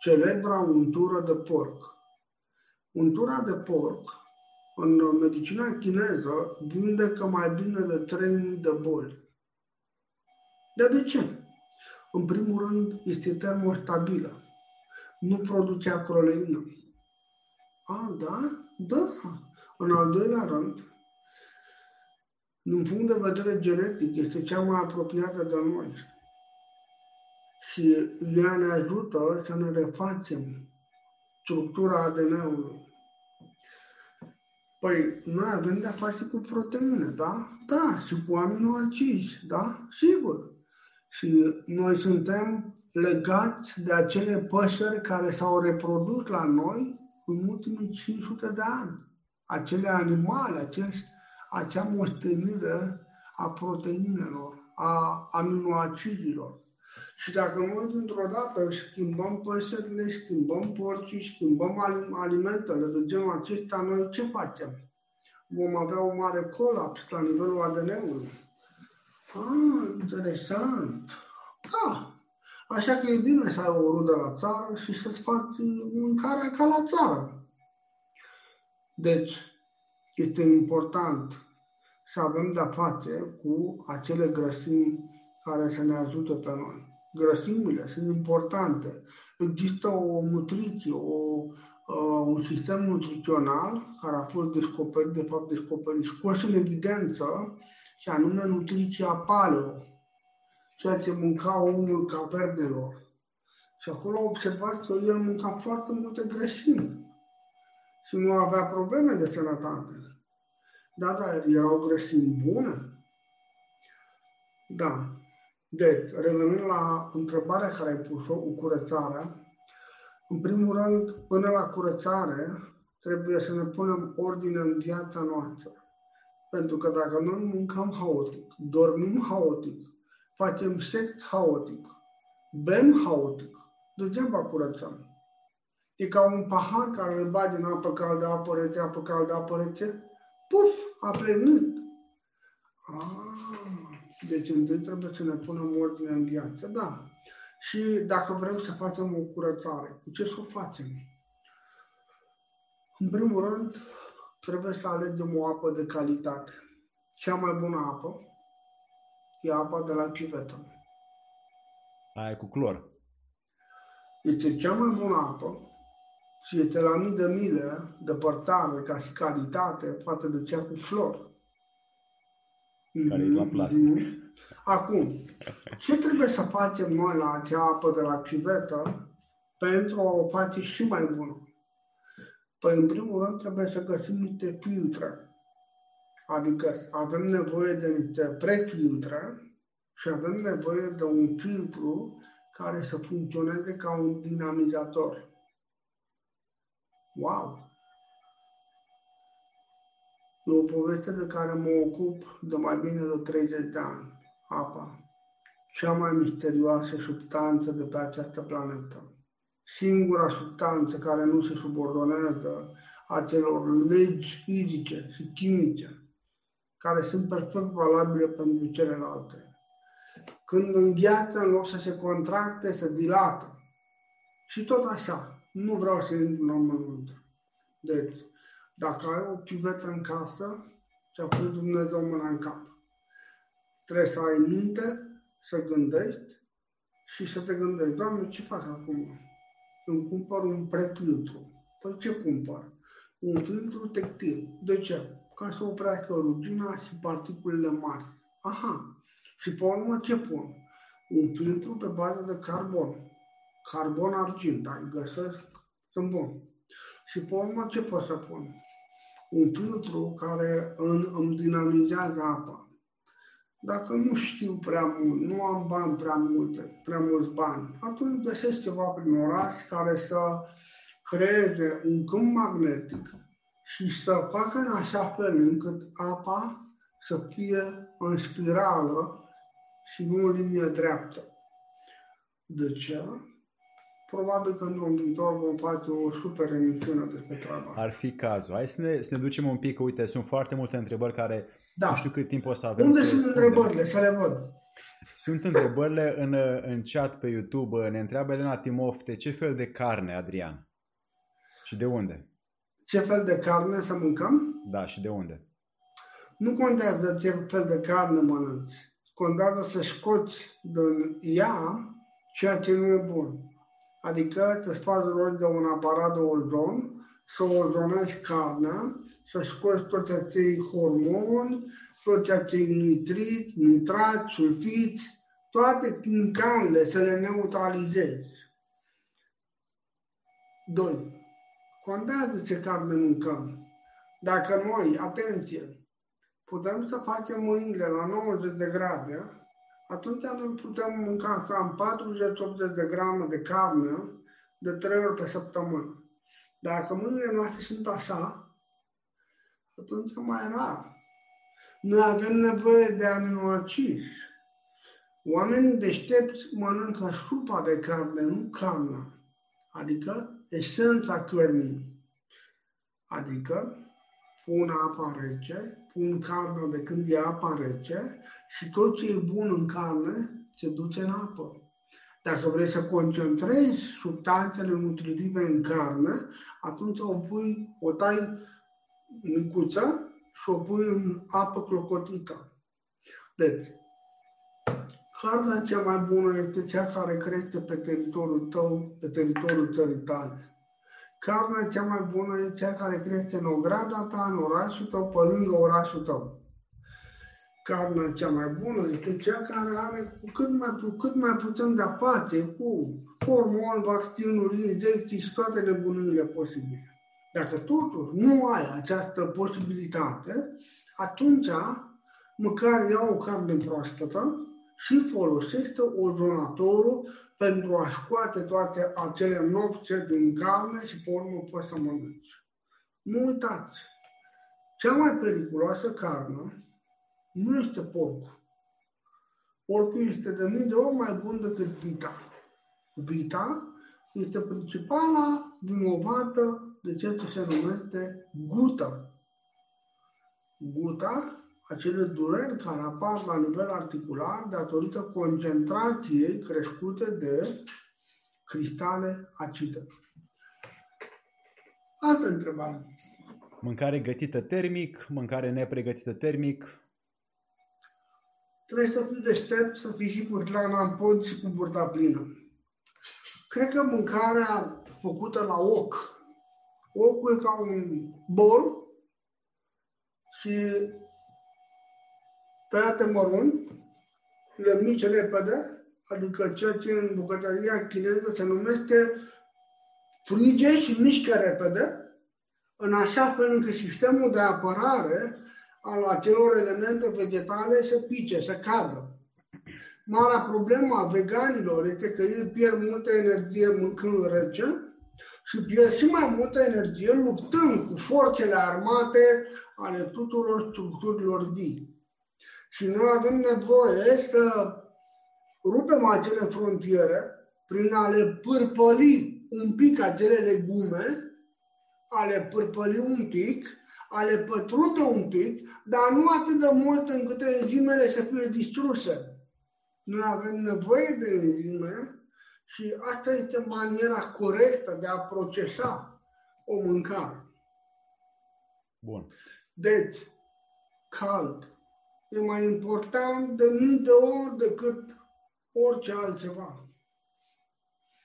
celebra untură de porc. Untura de porc, în medicina chineză, vindecă mai bine de 3000 de boli. Dar de ce? În primul rând, este termostabilă. Nu produce acroleină. A, da? Da. În al doilea rând, din punct de vedere genetic, este cea mai apropiată de noi. Și ea ne ajută să ne refacem structura ADN-ului. Păi, noi avem de-a face cu proteine, da? Da, și cu aminoacizi, da? Sigur. Și noi suntem legați de acele păsări care s-au reprodus la noi în ultimii 500 de ani. Acele animale, acele, acea moștenire a proteinelor, a aminoacidilor. Și dacă noi dintr-o dată schimbăm păsările, schimbăm porcii, schimbăm alimentele de genul acesta, noi ce facem? Vom avea un mare colaps la nivelul ADN-ului. Ah, interesant. Da. Așa că e bine să ai o rudă la țară și să-ți faci mâncarea ca la țară. Deci, este important să avem de-a face cu acele grăsimi care să ne ajute pe noi grăsimile sunt importante. Există o nutriție, o, uh, un sistem nutrițional care a fost descoperit, de fapt descoperit, scos în evidență, și anume nutriția paleo, ceea ce mânca omul caverdelor. Și acolo a observat că el mânca foarte multe grăsimi și nu avea probleme de sănătate. Da, dar erau grăsimi bune? Da. Deci, revenind la întrebarea care ai pus-o cu curățarea, în primul rând, până la curățare, trebuie să ne punem ordine în viața noastră. Pentru că dacă noi mâncăm haotic, dormim haotic, facem sex haotic, bem haotic, degeaba curățăm. E ca un pahar care îl bagi în apă caldă, apă rece, apă caldă, apă rece, puf, a plenit. Ah, deci întâi trebuie să ne punem ordine în viață, da. Și dacă vrem să facem o curățare, cu ce să o facem? În primul rând, trebuie să alegem o apă de calitate. Cea mai bună apă e apa de la chivetă. Aia cu clor. Este cea mai bună apă și este la mii de mile departare ca și calitate față de cea cu flor care e la plastic. Acum, ce trebuie să facem noi la acea apă de la chivetă pentru a o face și mai bună? Păi, în primul rând, trebuie să găsim niște filtre. Adică avem nevoie de niște prefiltre și avem nevoie de un filtru care să funcționeze ca un dinamizator. Wow! E o poveste de care mă ocup de mai bine de 30 de ani. Apa. Cea mai misterioasă substanță de pe această planetă. Singura substanță care nu se subordonează acelor legi fizice și chimice, care sunt perfect valabile pentru celelalte. Când îngheață, în loc să se contracte, se dilată. Și tot așa. Nu vreau să intru în amănunte. Deci, dacă ai o chiuvetă în casă, ți-a pus Dumnezeu mâna în cap. Trebuie să ai minte, să gândești și să te gândești, Doamne, ce fac acum? îmi cumpăr un prefiltru. Păi ce cumpăr? Un filtru textil. De ce? Ca să oprească rugina și particulele mari. Aha. Și pe urmă ce pun? Un filtru pe bază de carbon. Carbon argint, îl găsesc, sunt bun. Și pe urmă ce pot să pun? Un filtru care îmi dinamizează apa. Dacă nu știu prea mult, nu am bani prea multe, prea mulți bani, atunci găsesc ceva prin oraș care să creeze un câmp magnetic și să facă în așa fel încât apa să fie în spirală și nu în linie dreaptă. De ce? Probabil că într-un viitor vom face o super emisiune despre treaba Ar fi cazul. Hai să ne, să ne ducem un pic, uite, sunt foarte multe întrebări care da. nu știu cât timp o să avem. Unde sunt întrebările? Să le văd. Sunt întrebările în, în chat pe YouTube. Ne întreabă Elena Timofte, ce fel de carne, Adrian? Și de unde? Ce fel de carne să mâncăm? Da, și de unde? Nu contează ce fel de carne mănânci. Contează să scoți din ea ceea ce nu e bun. Adică să-ți faci rost de un aparat de ozon, să ozonezi carnea, să scoți toți acei hormoni, toți acei nitriți, nitrați, sulfiți, toate chimicalele să le neutralizezi. 2. Contează ce carne mâncăm. Dacă noi, atenție, putem să facem mâinile la 90 de grade, atunci noi putem mânca cam 40-80 de grame de carne de 3 ori pe săptămână. Dacă mâinile noastre sunt așa, atunci mai rar. Noi avem nevoie de aminoacizi. Oamenii deștepți mănâncă supa de carne, nu carne. Adică esența cărnii. Adică pun apa rece, pun carnea de când e apa rece și tot ce e bun în carne se duce în apă. Dacă vrei să concentrezi substanțele nutritive în carne, atunci o pui, o tai micuță și o pui în apă clocotită. Deci, carnea cea mai bună este cea care crește pe teritoriul tău, pe teritoriul țării tale. Carnea cea mai bună e cea care crește în ograda ta, în orașul tău, pe lângă orașul tău. Carnea cea mai bună este cea care are cu cât mai, cu cât mai puțin de face cu hormoni, vaccinuri, injecții și toate nebunile posibile. Dacă totuși nu ai această posibilitate, atunci măcar ia o carne proaspătă și folosește ozonatorul pentru a scoate toate acele nopțe din carne și pe urmă poți să mănânci. Nu uitați, cea mai periculoasă carne nu este porcul. Porcul este de mii de ori mai bun decât vita. Vita este principala vinovată de ceea ce se numește gută. Guta acele dureri care apar la nivel articular datorită concentrației crescute de cristale acide. Altă întrebare. Mâncare gătită termic, mâncare nepregătită termic. Trebuie să fii deștept, să fii și cu hrana în pod și cu burta plină. Cred că mâncarea făcută la oc, ocul e ca un bol și tăiate mărunt, le mici repede, adică ceea ce în bucătăria chineză se numește frige și mișcă repede, în așa fel încât sistemul de apărare al acelor elemente vegetale să pice, să cadă. Marea problemă a veganilor este că ei pierd multă energie mâncând rece și pierd și mai multă energie luptând cu forțele armate ale tuturor structurilor vii. Și noi avem nevoie să rupem acele frontiere prin a le pârpăli un pic acele legume, a le pârpăli un pic, a le pătrunde un pic, dar nu atât de mult încât enzimele să fie distruse. Noi avem nevoie de enzime și asta este maniera corectă de a procesa o mâncare. Bun. Deci, cald, e mai important de mii de ori decât orice altceva.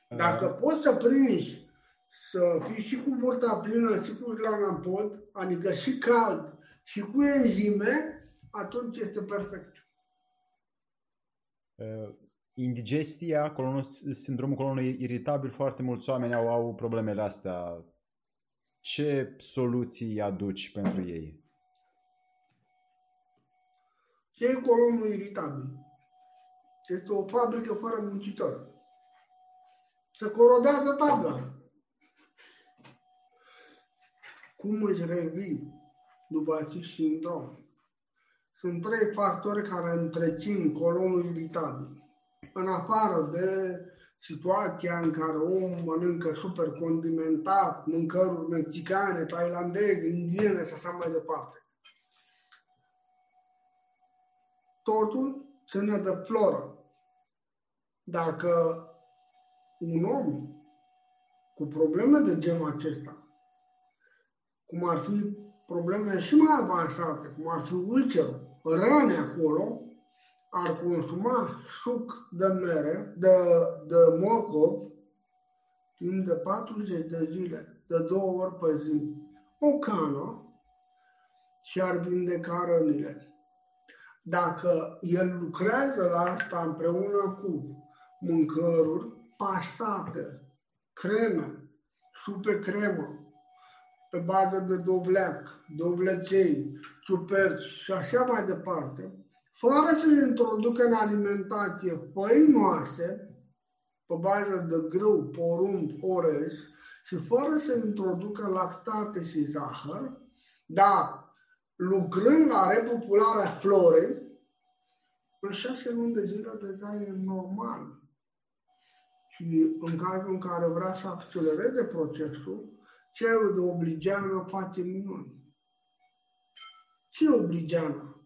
Dacă uh. poți să prinzi să fii și cu burta plină, și cu glana în pod, adică și cald, și cu enzime, atunci este perfect. Uh, indigestia, colonul, sindromul colonului iritabil, foarte mulți oameni au, au problemele astea. Ce soluții aduci pentru ei? Ce e colonul iritabil? Este o fabrică fără muncitor. Se corodează tabla. Cum își revii după acest sindrom? Sunt trei factori care întrețin colonul iritabil. În afară de situația în care omul mănâncă super condimentat, mâncăruri mexicane, tailandeze, indiene și așa mai departe. Totul ține de floră. Dacă un om cu probleme de genul acesta, cum ar fi probleme și mai avansate, cum ar fi ulcerul, răne acolo, ar consuma suc de mere, de, de morcov, timp de 40 de zile, de două ori pe zi, o cană și ar vindeca rănile. Dacă el lucrează la asta împreună cu mâncăruri pastate, creme, supe cremă, pe bază de dovleac, dovlecei, ciuperci și așa mai departe, fără să introducă în alimentație făinoase, pe bază de grâu, porumb, orez, și fără să introducă lactate și zahăr, dar lucrând la repopularea florei, în șase luni de zile deja e normal. Și în cazul în care vrea să accelereze procesul, cerul de obligeană face minuni. Ce obligeană?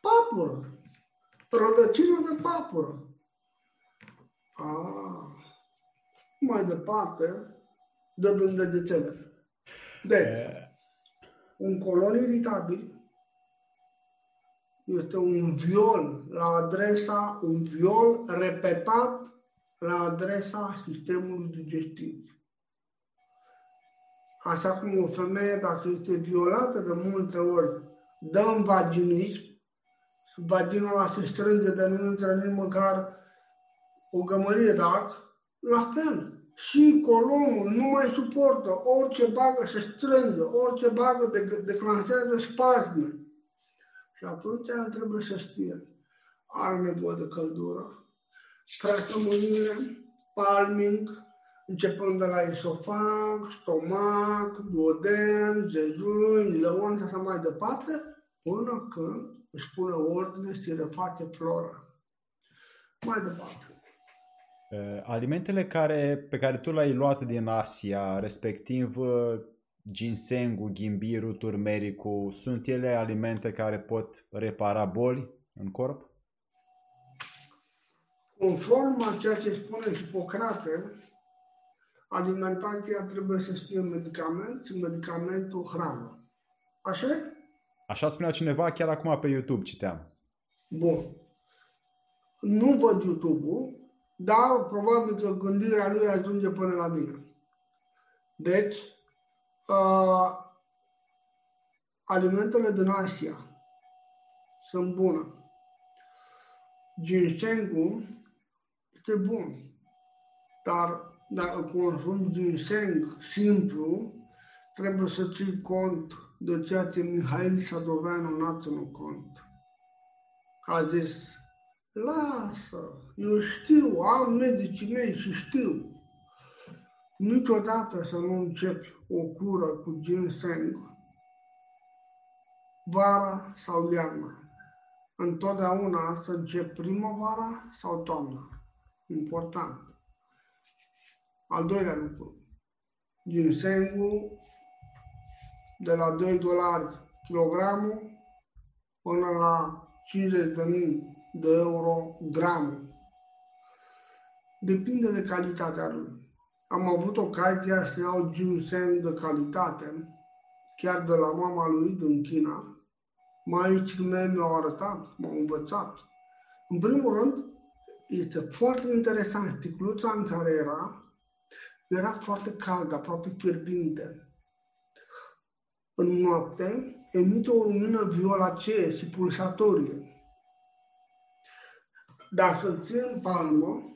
Papură. Rădăcină de papură. A, mai departe, de vândăgețele. Deci, un colon iritabil este un viol la adresa, un viol repetat la adresa sistemului digestiv. Așa cum o femeie, dacă este violată de multe ori, dă în vaginism, vaginul se strânge de nu intră nici măcar o gămărie de ac, la fel. Și colonul nu mai suportă, orice bagă se strânge, orice bagă de, declanșează spasme. Și atunci el trebuie să știe. Are nevoie de căldură, trasă mâinile, palming, începând de la esofag, stomac, duoden, jejuni, lăon și așa mai departe, până când își pune ordine și reface flora. Mai departe. Alimentele care, pe care tu le-ai luat din Asia, respectiv ginsengul, ghimbirul, turmericul, sunt ele alimente care pot repara boli în corp? Conform a ceea ce spune Hipocrate, alimentația trebuie să fie medicament și medicamentul hrană. Așa Așa spunea cineva chiar acum pe YouTube, citeam. Bun. Nu văd YouTube-ul, dar probabil că gândirea lui ajunge până la mine. Deci, uh, alimentele din Asia sunt bune. Ginsengul este bun, dar dacă consumi ginseng simplu, trebuie să ții cont de ceea ce Mihail Sadoveanu n-a ținut cont. A zis, lasă, eu știu, am medicii mei și știu. Niciodată să nu începi o cură cu ginseng vara sau iarna. Întotdeauna să începi primăvara sau toamna. Important. Al doilea lucru, ginsengul de la 2 dolari kilogramul până la 50 de euro gramul. Depinde de calitatea lui. Am avut ocazia să iau ginseng de calitate, chiar de la mama lui din China. Maicii mei mi-au arătat, m-au învățat. În primul rând, este foarte interesant sticluța în care era Era foarte cald, aproape fierbinte. În noapte emite o lumină violacee și pulsatorie. Dacă îl ții în palmă,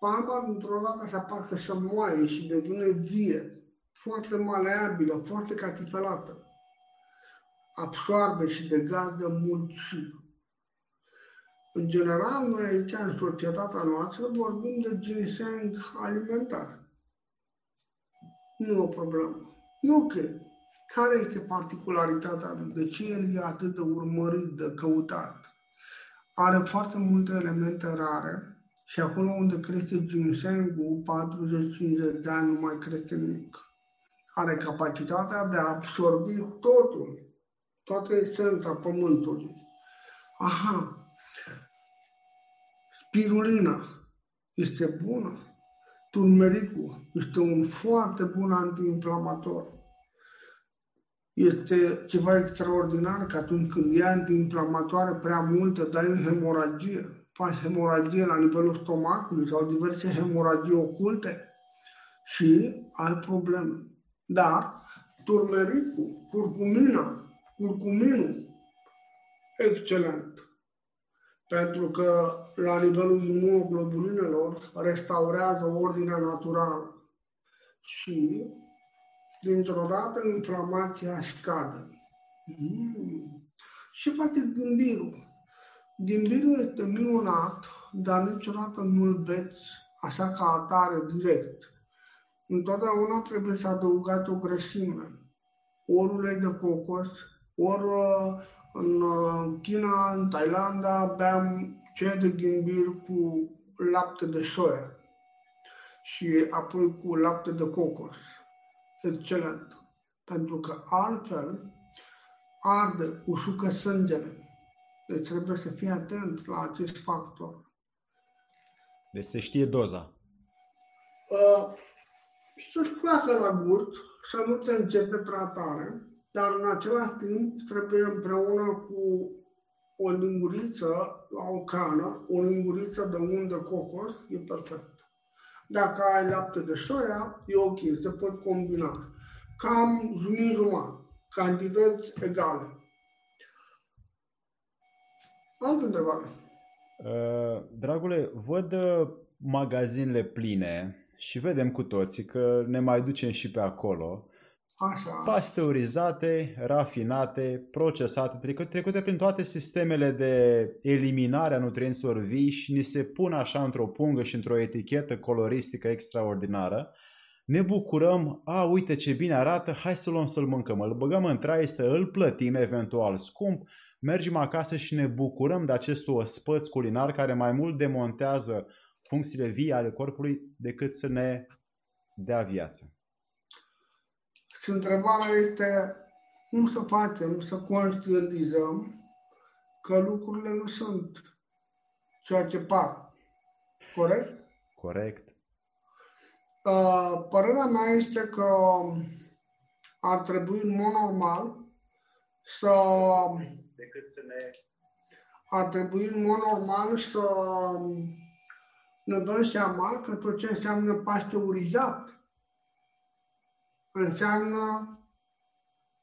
palma dintr-o dată se parcă să moaie și devine vie, foarte maleabilă, foarte catifelată. Absoarbe și degază mult și. În general, noi aici, în societatea noastră, vorbim de ginseng alimentar. Nu e o problemă. E ok. Care este particularitatea lui? De ce el e atât de urmărit, de căutat? Are foarte multe elemente rare și acolo unde crește ginsengul, 40-50 de ani nu mai crește nimic. Are capacitatea de a absorbi totul, toată esența pământului. Aha, spirulina este bună, turmericul este un foarte bun antiinflamator este ceva extraordinar că atunci când e antiinflamatoare prea multă, dai hemoragie, faci hemoragie la nivelul stomacului sau diverse hemoragii oculte și ai probleme. Dar turmericul, curcumina, curcuminul, excelent. Pentru că la nivelul imunoglobulinelor restaurează ordinea naturală și dintr-o dată inflamația scade. Mm. Și faceți gâmbirul. Gâmbirul este minunat, dar niciodată nu-l beți așa ca atare direct. Întotdeauna trebuie să adăugați o grăsime. Ori ulei de cocos, ori uh, în uh, China, în Thailanda, beam ce de ghimbir cu lapte de soia și apoi cu lapte de cocos excelent. Pentru că altfel arde, usucă sângele. Deci trebuie să fii atent la acest factor. Deci se știe doza. Uh, să-ți placă la gust, să nu te începe prea tare, dar în același timp trebuie împreună cu o linguriță la o cană, o linguriță de unt de cocos, e perfect. Dacă ai lapte de soia, e ok, se pot combina. Cam jumătate, cantități egale. Altă întrebare. Uh, dragule, văd uh, magazinele pline și vedem cu toții că ne mai ducem și pe acolo. Așa. Pasteurizate, rafinate, procesate, trecute, trecute prin toate sistemele de eliminare a nutrienților vii și ni se pun așa într-o pungă și într-o etichetă coloristică extraordinară. Ne bucurăm, a, uite ce bine arată, hai să luăm să-l mâncăm. Îl băgăm în traistă, îl plătim eventual scump, mergem acasă și ne bucurăm de acest ospăț culinar care mai mult demontează funcțiile vii ale corpului decât să ne dea viață. Și întrebarea este cum să facem, să conștientizăm că lucrurile nu sunt ceea ce par. Corect? Corect. Uh, părerea mea este că ar trebui în mod normal să decât să ne ar trebui în mod normal să ne dăm seama că tot ce înseamnă pasteurizat înseamnă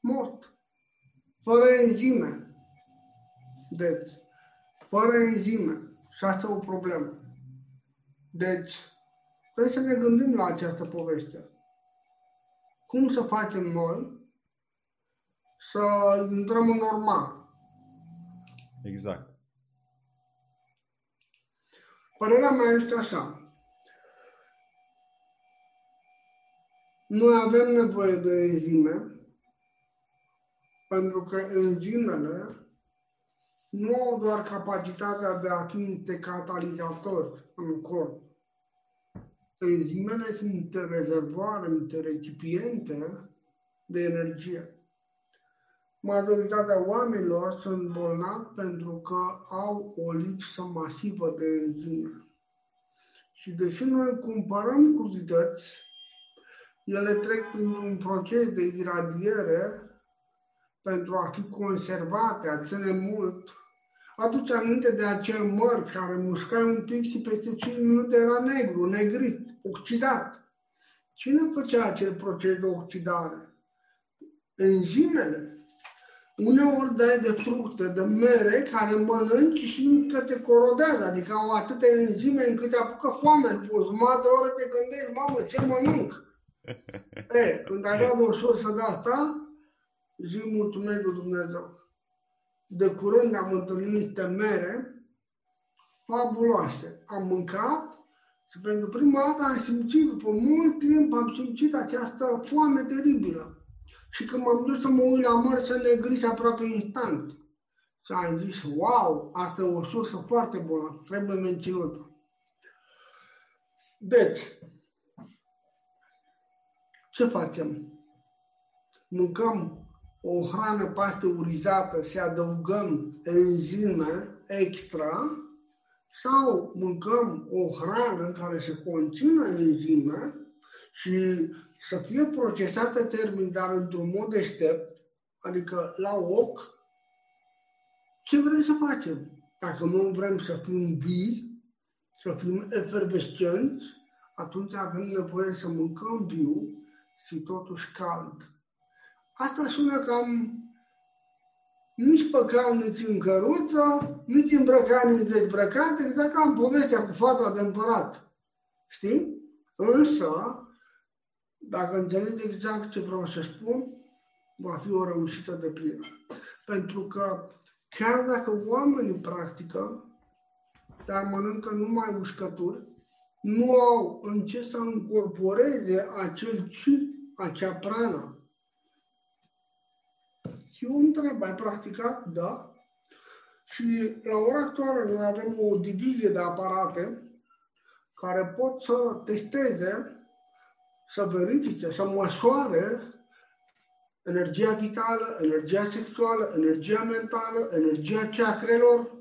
mort, fără enzime. Deci, fără enzime. Și asta e o problemă. Deci, trebuie să ne gândim la această poveste. Cum să facem noi să intrăm în normal? Exact. Părerea mea este așa. Noi avem nevoie de enzime, pentru că enzimele nu au doar capacitatea de a fi niște catalizatori în corp. Enzimele sunt niște rezervoare, niște recipiente de energie. Majoritatea oamenilor sunt bolnavi pentru că au o lipsă masivă de enzime. Și deși noi cumpărăm cantități ele trec prin un proces de iradiere pentru a fi conservate, a ține mult. Aduce aminte de acel măr care muscai un pic și peste 5 minute era negru, negrit, oxidat. Cine făcea acel proces de oxidare? Enzimele. Uneori dai de fructe, de mere, care mănânci și nu te corodează, adică au atâtea enzime încât te apucă foame. După jumătate de oră te gândești, mamă, ce mănânc? [laughs] e, când ai dat o sursă de asta, zi mulțumesc lui Dumnezeu. De curând am întâlnit niște mere fabuloase. Am mâncat și pentru prima dată am simțit, după mult timp, am simțit această foame teribilă. Și când m-am dus să mă uit la măr, să negris aproape instant. Și am zis, wow, asta e o sursă foarte bună, trebuie menținută. Deci, ce facem? Mâncăm o hrană pasteurizată și adăugăm enzime extra sau mâncăm o hrană care se conțină enzime și să fie procesată termic, dar într-un mod deștept, adică la ochi, ce vrem să facem? Dacă nu vrem să fim vii, să fim efervescenți, atunci avem nevoie să mâncăm viu și totuși cald. Asta sună cam nici păcat, nici în căruță, nici îmbrăcat, nici dezbrăcat, exact ca în povestea cu fata de împărat. Știi? Însă, dacă înțelegi exact ce vreau să spun, va fi o reușită de plină. Pentru că chiar dacă oamenii practică, dar mănâncă numai uscături, nu au în ce să încorporeze acel ci, acea prană, și eu întreb, ai practicat? Da. Și la ora actuală noi avem o divizie de aparate care pot să testeze, să verifice, să măsoare energia vitală, energia sexuală, energia mentală, energia chakrelor,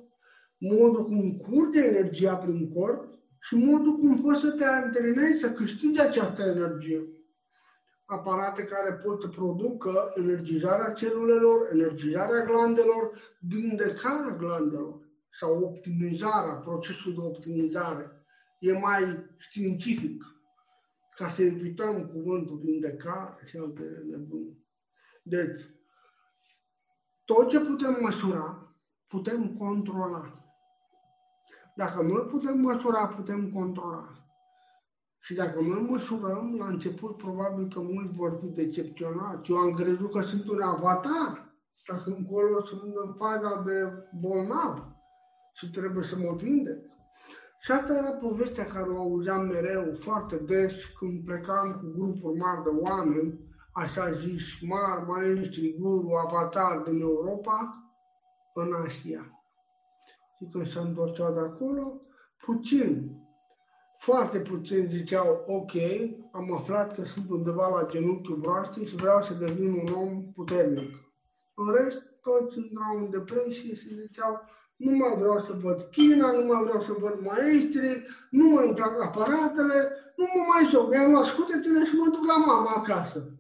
modul cum curge energia prin corp și modul cum poți să te antrenezi să câștigi această energie aparate care pot să producă energizarea celulelor, energizarea glandelor, vindecarea glandelor sau optimizarea, procesul de optimizare. E mai științific ca să evităm cuvântul vindecare și alte nebuni. Deci, tot ce putem măsura, putem controla. Dacă nu putem măsura, putem controla. Și dacă noi măsurăm, la început probabil că mulți vor fi decepționați. Eu am crezut că sunt un avatar, dacă încolo sunt în faza de bolnav și trebuie să mă vindec. Și asta era povestea care o auzeam mereu, foarte des, când plecam cu grupuri mari de oameni, așa zis, mari, maestri, guru, avatar din Europa, în Asia. Și când se întorceau de acolo, puțin foarte puțini ziceau, ok, am aflat că sunt undeva la genunchiul voastră și vreau să devin un om puternic. În rest, toți intrau în depresie și ziceau, nu mai vreau să văd China, nu mai vreau să văd maestri, nu mai îmi plac aparatele, nu mă mai joc, mi-am luat scutecele și mă duc la mama acasă.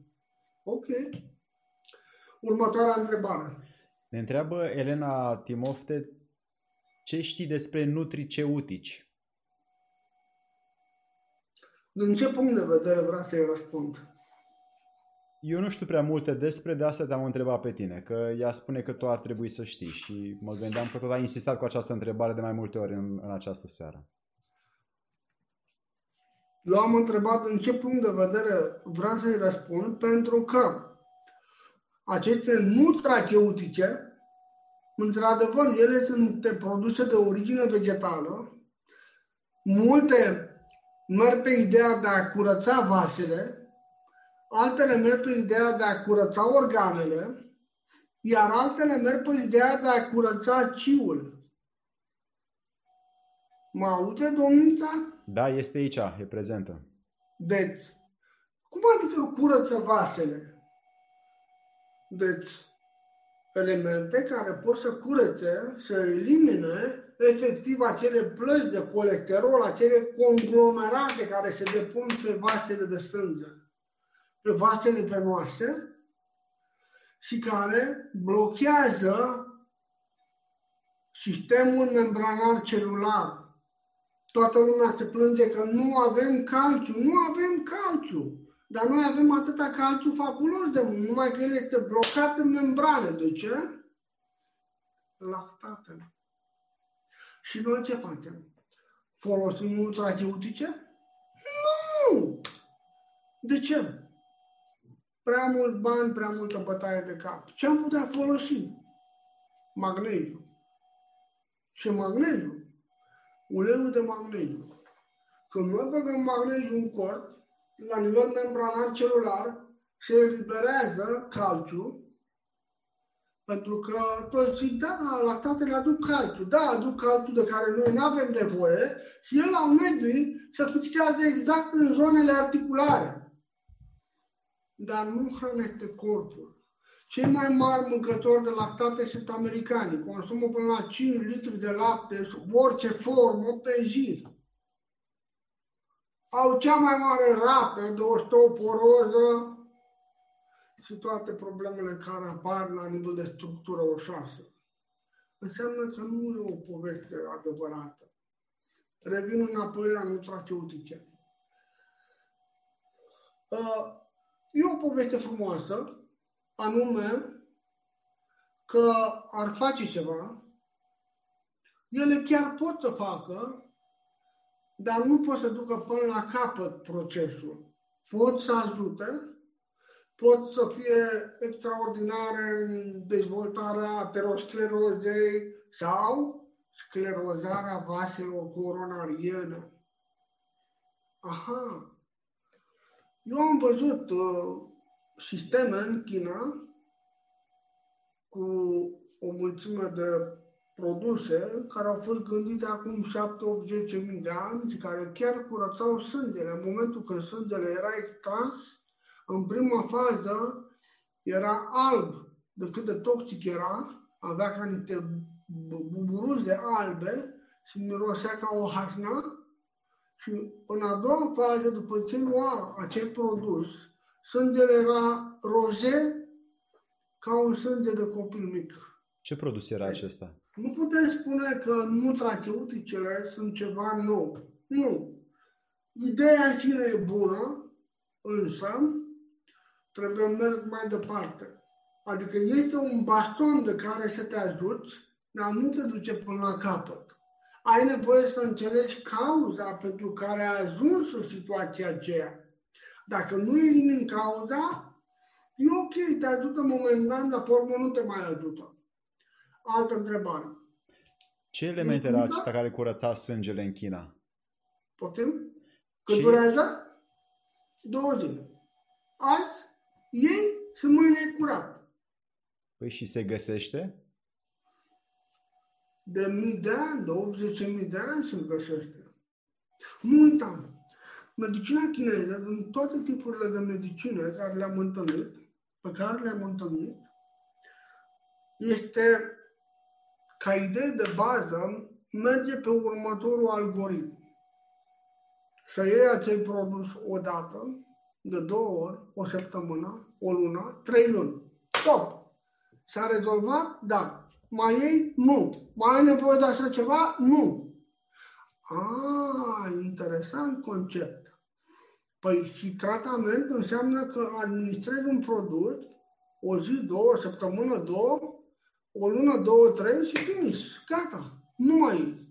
Ok. Următoarea întrebare. Ne întreabă Elena Timofte ce știi despre nutriceutici? Din ce punct de vedere vrea să-i răspund? Eu nu știu prea multe despre, de asta te-am întrebat pe tine, că ea spune că tu ar trebui să știi și mă gândeam că tot ai insistat cu această întrebare de mai multe ori în, în această seară. Eu am întrebat în ce punct de vedere vrea să-i răspund, pentru că aceste nutraceutice, într-adevăr, ele sunt produse de origine vegetală, multe merg pe ideea de a curăța vasele, altele merg pe ideea de a curăța organele, iar altele merg pe ideea de a curăța ciul. Mă aude, domnița? Da, este aici, e prezentă. Deci, cum adică curăță vasele? Deci, elemente care pot să curețe, să elimine efectiv acele plăci de colesterol, acele conglomerate care se depun pe vasele de sânge, pe vasele venoase și care blochează sistemul membranar celular. Toată lumea se plânge că nu avem calciu. Nu avem calciu. Dar noi avem atâta calciu fabulos de mult, numai că el este blocat în membrane. De ce? Lactatele. Și noi ce facem? Folosim nutraceutice? Nu! De ce? Prea mult bani, prea multă bătaie de cap. Ce am putea folosi? Magneziu. Și magneziu. Uleiul de magneziu. Când noi băgăm magneziu în corp, la nivel membranar celular, se eliberează calciu, pentru că toți zic, da, lactatele aduc calciu. Da, aduc calciu de care noi nu avem nevoie și el al mediului se fixează exact în zonele articulare. Dar nu hrănește corpul. Cei mai mari mâncători de lactate sunt americani. Consumă până la 5 litri de lapte sub orice formă pe zi au cea mai mare rată de osteoporoză și toate problemele care apar la nivel de structură oșoasă. Înseamnă că nu e o poveste adevărată. Revin înapoi la nutraceutice. Uh, e o poveste frumoasă, anume că ar face ceva, ele chiar pot să facă dar nu pot să ducă până la capăt procesul. Pot să ajute, pot să fie extraordinare în dezvoltarea aterosclerozei sau sclerozarea vaselor coronariene. Aha! Eu am văzut uh, sisteme în China cu o mulțime de produse care au fost gândite acum 7 8 10 mii de ani și care chiar curățau sângele. În momentul când sângele era extras, în prima fază era alb de cât de toxic era, avea ca niște buburuze albe și mirosea ca o hașna. Și în a doua fază, după ce lua acel produs, sângele era roze ca un sânge de copil mic. Ce produs era acesta? Nu putem spune că nutraceuticele sunt ceva nou. Nu. Ideea cine e bună, însă trebuie mers mai departe. Adică este un baston de care să te ajuți, dar nu te duce până la capăt. Ai nevoie să înțelegi cauza pentru care ai ajuns în situația aceea. Dacă nu elimini cauza, e ok, te ajută momentan, dar pe urmă nu te mai ajută. Altă întrebare. Ce element era acesta care curăța sângele în China? Poftim? Cât Ce? durează? Două zile. Azi, ei și mâine e curat. Păi și se găsește? De mii de ani, de 80 mii de ani se găsește. Nu uita, medicina chineză, în toate tipurile de medicină care le-am întâlnit, pe care le-am întâlnit, este ca idee de bază, merge pe următorul algoritm. Să iei acel produs o dată, de două ori, o săptămână, o lună, trei luni. Stop! S-a rezolvat? Da. Mai ei? Nu. Mai ai nevoie de așa ceva? Nu. Ah, interesant concept. Păi și tratament înseamnă că administrezi un produs o zi, două, o săptămână, două, o lună, două, trei și finish. Gata. Nu mai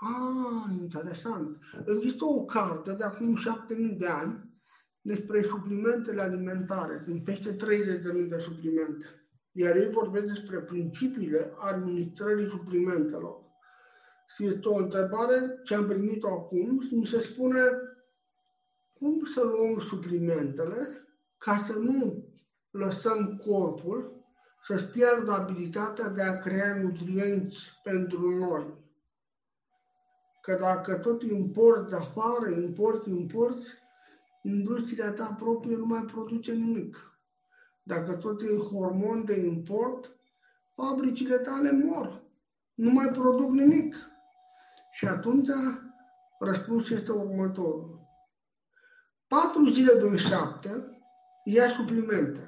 Ah, interesant. Există o carte de acum șapte mii de ani despre suplimentele alimentare. Sunt peste 30.000 de suplimente. Iar ei vorbesc despre principiile administrării suplimentelor. Și este o întrebare ce am primit-o acum și mi se spune cum să luăm suplimentele ca să nu lăsăm corpul să-și pierdă abilitatea de a crea nutrienți pentru noi. Că dacă tot importi de afară, importi, importi, industria ta proprie nu mai produce nimic. Dacă tot e hormon de import, fabricile tale mor. Nu mai produc nimic. Și atunci răspunsul este următorul. Patru zile din șapte ia suplimente.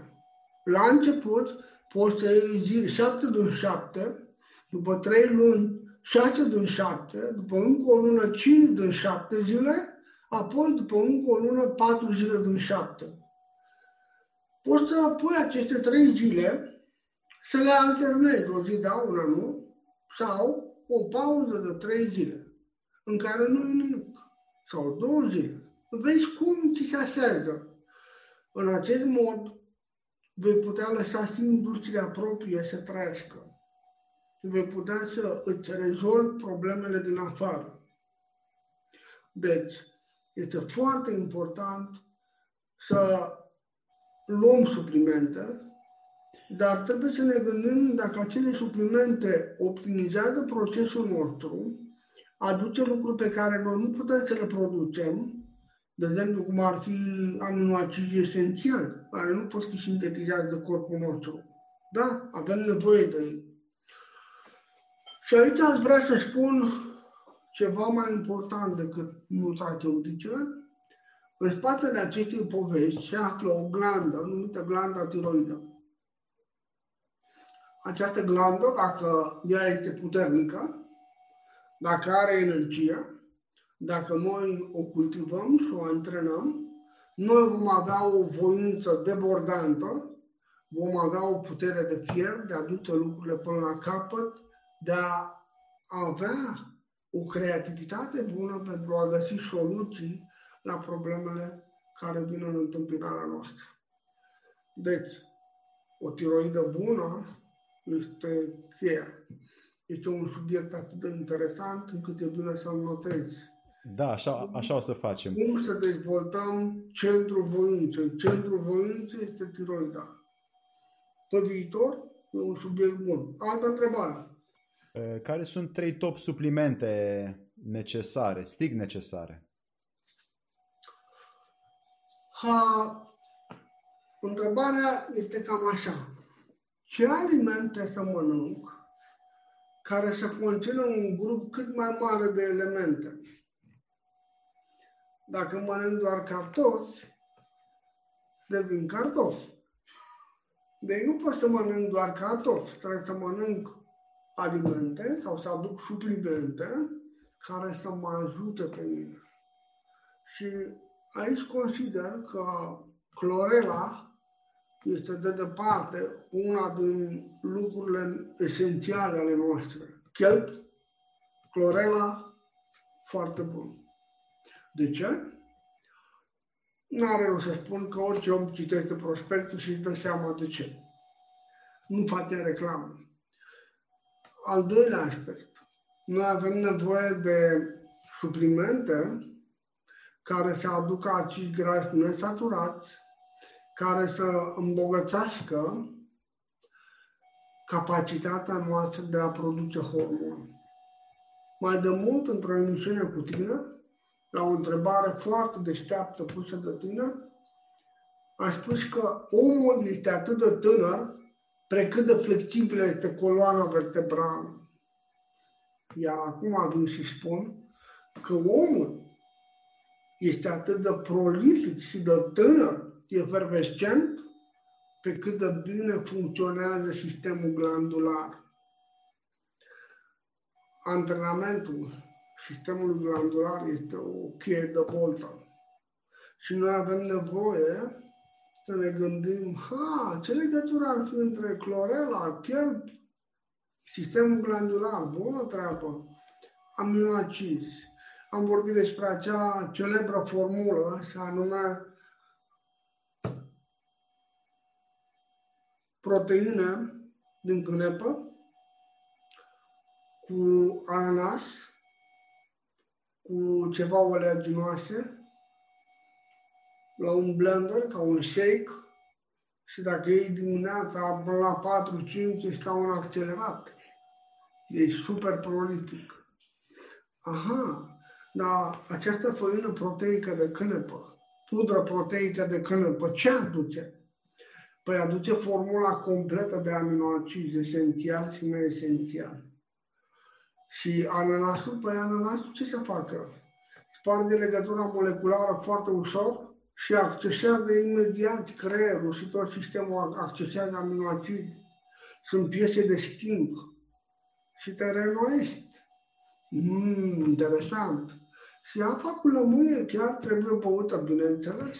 La început poți să iei zi, 7 din 7, după 3 luni 6 din 7, după încă o lună 5 din 7 zile, apoi după încă o lună, patru zile din șapte. Poți să pui aceste trei zile să le alternezi o zi da, una nu, sau o pauză de trei zile în care nu e nimic, sau două zile. Vezi cum ți se asează. În acest mod, vei putea lăsa și industria proprie să trăiască. Vei putea să îți rezolvi problemele din afară. Deci, este foarte important să luăm suplimente, dar trebuie să ne gândim dacă acele suplimente optimizează procesul nostru, aduce lucruri pe care noi nu putem să le producem, de exemplu cum ar fi aminoacizi esențiali, care nu pot fi sintetizați de corpul nostru. Da, avem nevoie de ei. Și aici aș vrea să spun ceva mai important decât nutraceuticele. În spatele acestei povești se află o glandă numită glanda tiroidă. Această glandă, dacă ea este puternică, dacă are energie, dacă noi o cultivăm și o antrenăm, noi vom avea o voință debordantă, vom avea o putere de fier de a duce lucrurile până la capăt, de a avea o creativitate bună pentru a găsi soluții la problemele care vin în întâmpinarea noastră. Deci, o tiroidă bună este cheia. Este un subiect atât de interesant încât e bine să-l notezi. Da, așa, așa o să facem. Cum să dezvoltăm centrul voinței? Centrul voinței este tiroida. Pe viitor, e un subiect bun. Altă întrebare. Care sunt trei top suplimente necesare, stig necesare? Ha, întrebarea este cam așa. Ce alimente să mănânc care să conțină un grup cât mai mare de elemente? Dacă mănânc doar cartofi, devin cartofi. Deci nu pot să mănânc doar cartofi, trebuie să mănânc alimente sau să aduc suplimente care să mă ajute pe mine. Și aici consider că clorela este de departe una din lucrurile esențiale ale noastre. Chelp, clorela, foarte bun. De ce? N-are rost să spun că orice om citește prospectul și își dă seama de ce. Nu face reclamă. Al doilea aspect. Noi avem nevoie de suplimente care să aducă acizi grași nesaturați, care să îmbogățească capacitatea noastră de a produce hormoni. Mai de mult, într-o emisiune cu tine, la o întrebare foarte deșteaptă pusă de tine, a spus că omul este atât de tânăr precât de flexibilă este coloana vertebrală. Iar acum vin și spun că omul este atât de prolific și de tânăr, efervescent, pe cât de bine funcționează sistemul glandular. Antrenamentul sistemului glandular este o cheie de voltă. Și noi avem nevoie să ne gândim, ha, ce legătură ar fi între clorela, chelp, sistemul glandular, bună treabă, aminoacizi. Am vorbit despre acea celebră formulă, și anume proteine din cânepă cu ananas, cu ceva oleaginoase, la un blender, ca un shake, și dacă iei dimineața până la 4-5, ești ca un accelerat. Ești super prolific. Aha, dar această făină proteică de cânepă, pudră proteică de cânepă, ce aduce? Păi aduce formula completă de aminoacizi esențial și neesențial. Și ananasul, păi ananasul ce să facă? Sparge legătura moleculară foarte ușor și accesează imediat creierul și tot sistemul accesează aminoacizi. Sunt piese de schimb și te renoiești. Mm, interesant. Și apa cu lămâie chiar trebuie băută, bineînțeles.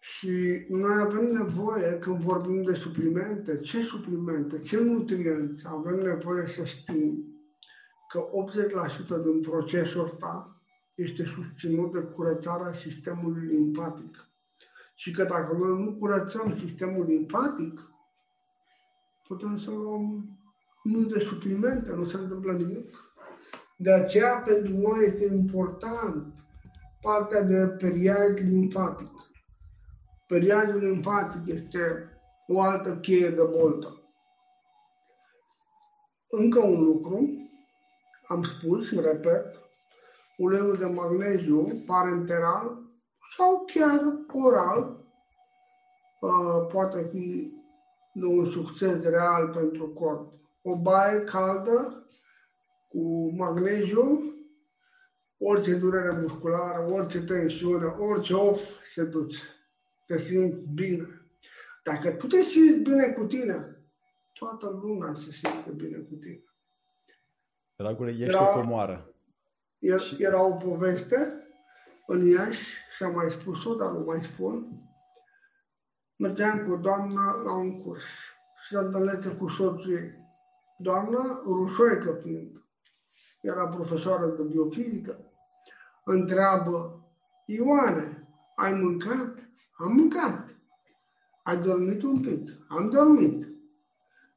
Și noi avem nevoie, când vorbim de suplimente, ce suplimente, ce nutrienți, avem nevoie să știm că 80% din procesul ăsta este susținut de curățarea sistemului limpatic. Și că dacă noi nu curățăm sistemul limpatic, putem să luăm mii de suplimente, nu se întâmplă nimic. De aceea, pentru noi este important partea de periad limpatic. Periadul limpatic este o altă cheie de boltă. Încă un lucru, am spus și repet, uleiul de magneziu parenteral sau chiar oral uh, poate fi de un succes real pentru corp. O baie caldă cu magneziu, orice durere musculară, orice tensiune, orice off se duce. Te simți bine. Dacă tu te simți bine cu tine, toată lumea se simte bine cu tine. Dragule, ești era, o comoară. Era, era o poveste în Iași, și am mai spus-o, dar nu mai spun. Mergeam cu o doamnă la un curs și la întâlnește cu soțul ei. Doamna, rușoică fiind, era profesoară de biofizică, întreabă, Ioane, ai mâncat? Am mâncat. Ai dormit un pic? Am dormit.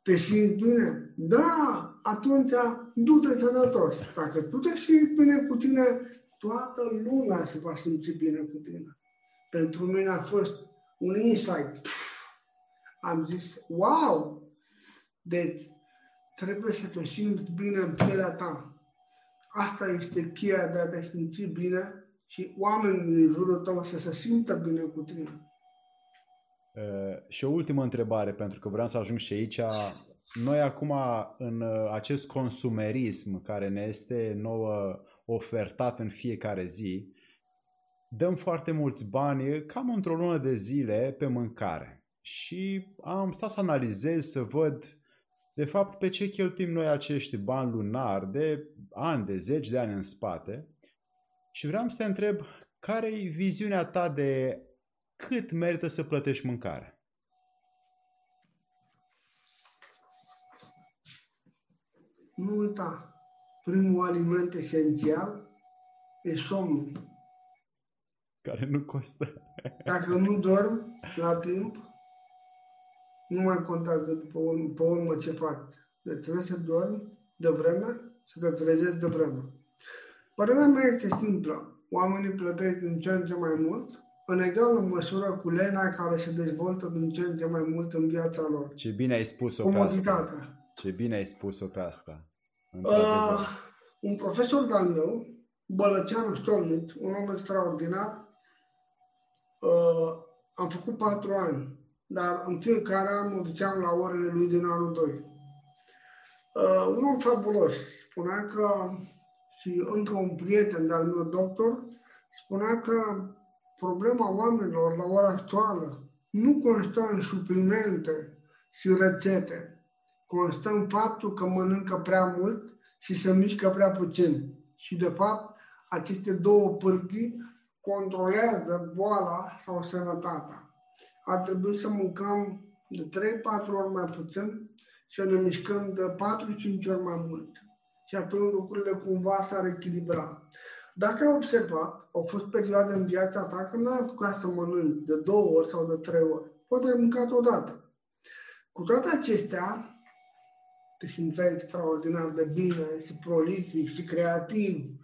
Te simți bine? Da, atunci du-te sănătos. Dacă tu te simți bine cu tine, toată lumea se va simți bine cu tine. Pentru mine a fost un insight. Am zis, wow! Deci, trebuie să te simți bine în pielea ta. Asta este cheia de a te simți bine și oamenii din jurul tău să se simtă bine cu tine. Uh, și o ultimă întrebare, pentru că vreau să ajung și aici. Noi acum, în uh, acest consumerism care ne este nouă ofertat în fiecare zi, dăm foarte mulți bani, cam într-o lună de zile, pe mâncare. Și am stat să analizez, să văd, de fapt, pe ce cheltuim noi acești bani lunari de ani, de zeci de ani în spate. Și vreau să te întreb, care e viziunea ta de cât merită să plătești mâncare? Nu uita, primul aliment esențial e somnul. Care nu costă. Dacă nu dormi la timp, nu mai contează după urmă, pe urmă ce faci. Deci trebuie să dormi de vreme și să te trezești de vreme. Părerea mea este simplă. Oamenii plătesc din ce în ce mai mult, în egală măsură cu lena care se dezvoltă din ce în ce mai mult în viața lor. Ce bine ai spus-o Comoditatea. Pe asta. Ce bine ai spus-o pe asta. Uh, un profesor de-al meu, Bălăceanu Stolnit, un om extraordinar, uh, am făcut patru ani, dar în fiecare an mă duceam la orele lui din anul 2. Uh, un om fabulos. Spunea că, și încă un prieten de-al meu doctor, spunea că problema oamenilor la ora actuală nu constă în suplimente și rețete, constă în faptul că mănâncă prea mult și se mișcă prea puțin. Și de fapt, aceste două pârghii controlează boala sau sănătatea. Ar trebui să mâncăm de 3-4 ori mai puțin și să ne mișcăm de 4-5 ori mai mult. Și atunci lucrurile cumva s-ar echilibra. Dacă ai observat, au fost perioade în viața ta când nu ai apucat să mănânci de două ori sau de trei ori. Poate ai mâncat odată. Cu toate acestea, te simțeai extraordinar de bine și prolific și creativ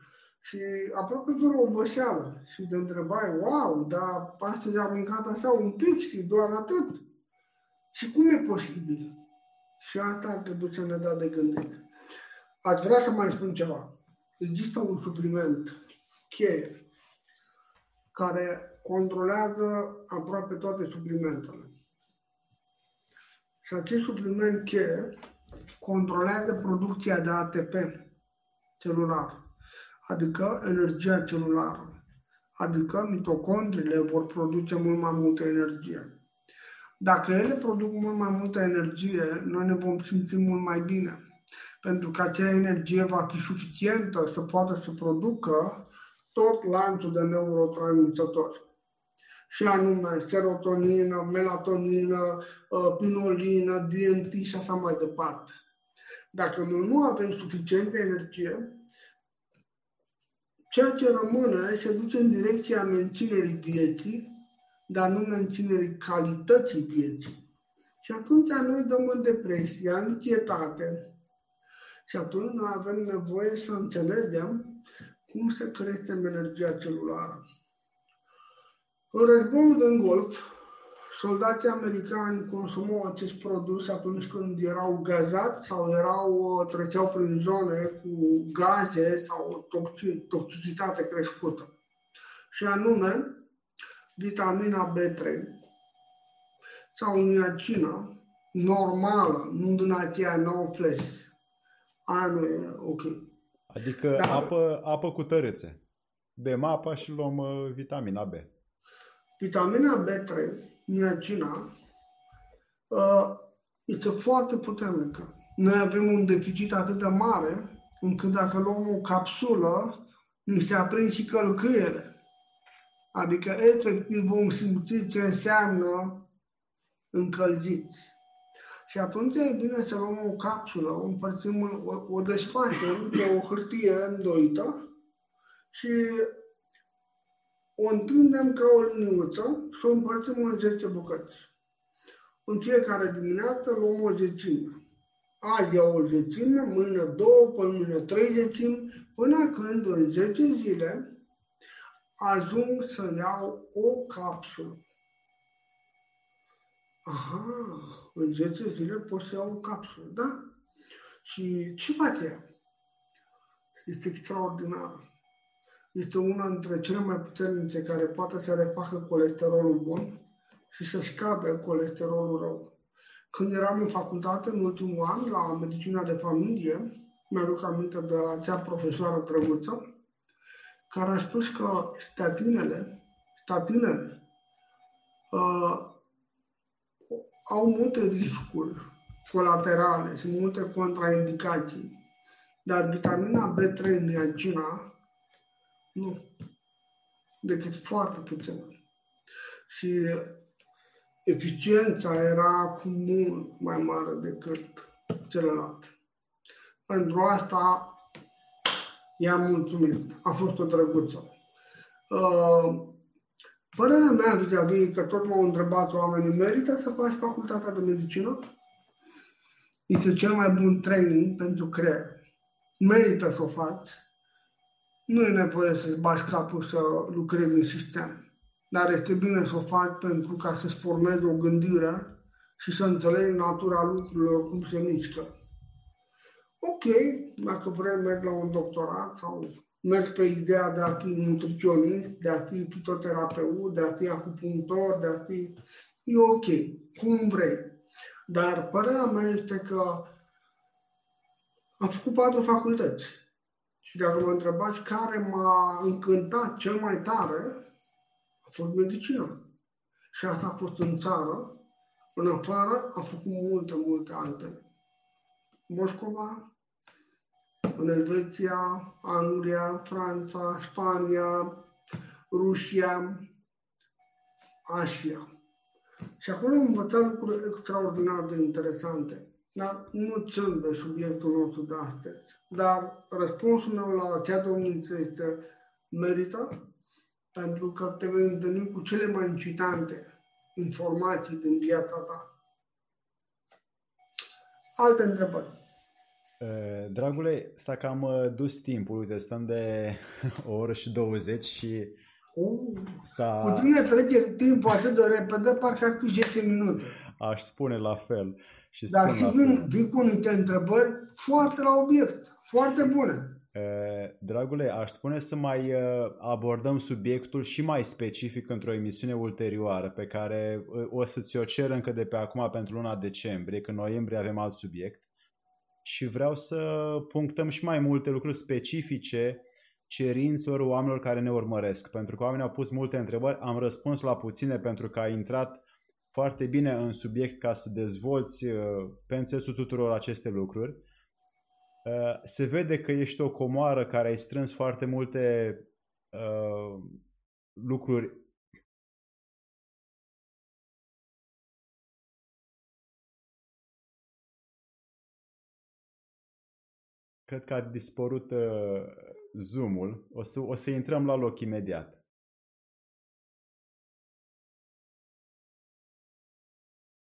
și aproape fără oboseală. Și te întrebai, wow, dar astăzi am mâncat așa un pic și doar atât. Și cum e posibil? Și asta ar trebui să ne dea de gândit. Ați vrea să mai spun ceva. Există un supliment cheie care controlează aproape toate suplimentele. Și acest supliment cheie controlează producția de ATP celular, adică energia celulară, adică mitocondriile vor produce mult mai multă energie. Dacă ele produc mult mai multă energie, noi ne vom simți mult mai bine. pentru că acea energie va fi suficientă să poată să producă tot lanțul de neurotransmițători. Și anume serotonină, melatonină, uh, pinolină, DMT și așa mai departe. Dacă noi nu avem suficientă energie, ceea ce rămâne se duce în direcția menținerii vieții, dar nu menținerii calității vieții. Și atunci noi dăm în depresie, anxietate. Și atunci noi avem nevoie să înțelegem cum se crește energia celulară. În războiul din Golf, soldații americani consumau acest produs atunci când erau gazați sau erau, treceau prin zone cu gaze sau toxicitate crescută. Și anume, vitamina B3 sau niacina normală, nu din aceea no flash. Aia nu e ok. Adică Dar, apă, apă cu tărâțe. Bem apa și luăm uh, vitamina B. Vitamina B3, niacina, uh, este foarte puternică. Noi avem un deficit atât de mare încât dacă luăm o capsulă, ni se aprind și călcâiele. Adică, efectiv, vom simți ce înseamnă încălziți. Și atunci e bine să luăm o capsulă, o împărțim, o, o desfacem pe o hârtie îndoită și o întindem ca o liniuță și o împărțim în 10 bucăți. În fiecare dimineață luăm o zecime. Azi iau o zecime, mâine două, până mâine trei zecimi, până când în 10 zile ajung să iau o capsulă. Aha, în 10 zile pot să iau o capsulă, da? Și ce face ea? Este extraordinar. Este una dintre cele mai puternice care poate să refacă colesterolul bun și să scadă colesterolul rău. Când eram în facultate, în ultimul an, la medicina de familie, mi-aduc aminte de acea profesoară drăguță, care a spus că statinele, statinele uh, au multe riscuri colaterale și multe contraindicații. Dar vitamina B3 niacina nu. Decât foarte puțin. Și eficiența era cu mult mai mare decât celălalt. Pentru asta i-am mulțumit. A fost o drăguță. Uh, Părerea mea vis-a-vis, că tot m-au întrebat oamenii, merită să faci facultatea de medicină? Este cel mai bun training pentru creier. Merită să o faci. Nu e nevoie să-ți bași capul să lucrezi în sistem. Dar este bine să o faci pentru ca să-ți formezi o gândire și să înțelegi natura lucrurilor, cum se mișcă. Ok, dacă vrei mergi la un doctorat sau mergi pe ideea de a fi nutriționist, de a fi fitoterapeut, de a fi acupunctor, de a fi... E ok, cum vrei. Dar părerea mea este că am făcut patru facultăți. Și dacă mă întrebați care m-a încântat cel mai tare, a fost medicină. Și asta a fost în țară. În afară am făcut multe, multe altele. Moscova, în Elveția, Anglia, Franța, Spania, Rusia, Asia. Și acolo am învățat lucruri extraordinar de interesante. Dar nu sunt de subiectul nostru de astăzi. Dar răspunsul meu la acea domniță este merită, pentru că te vei întâlni cu cele mai incitante informații din viața ta. Alte întrebări? Eh, dragule, s-a cam uh, dus timpul, uite, stăm de [laughs] o oră și 20 și uh, s-a... Cu tine trece timpul atât de repede, parcă ar fi 10 minute. Aș spune la fel. Și Dar și vin, vin cu niște întrebări foarte la obiect, foarte bune. Eh, dragule, aș spune să mai uh, abordăm subiectul și mai specific într-o emisiune ulterioară pe care uh, o să ți-o cer încă de pe acum pentru luna decembrie, că în noiembrie avem alt subiect și vreau să punctăm și mai multe lucruri specifice cerințelor oamenilor care ne urmăresc. Pentru că oamenii au pus multe întrebări, am răspuns la puține pentru că ai intrat foarte bine în subiect ca să dezvolți uh, pe înțelesul tuturor aceste lucruri. Uh, se vede că ești o comoară care ai strâns foarte multe uh, lucruri Cred că a dispărut uh, zoom-ul. O să, o să intrăm la loc imediat.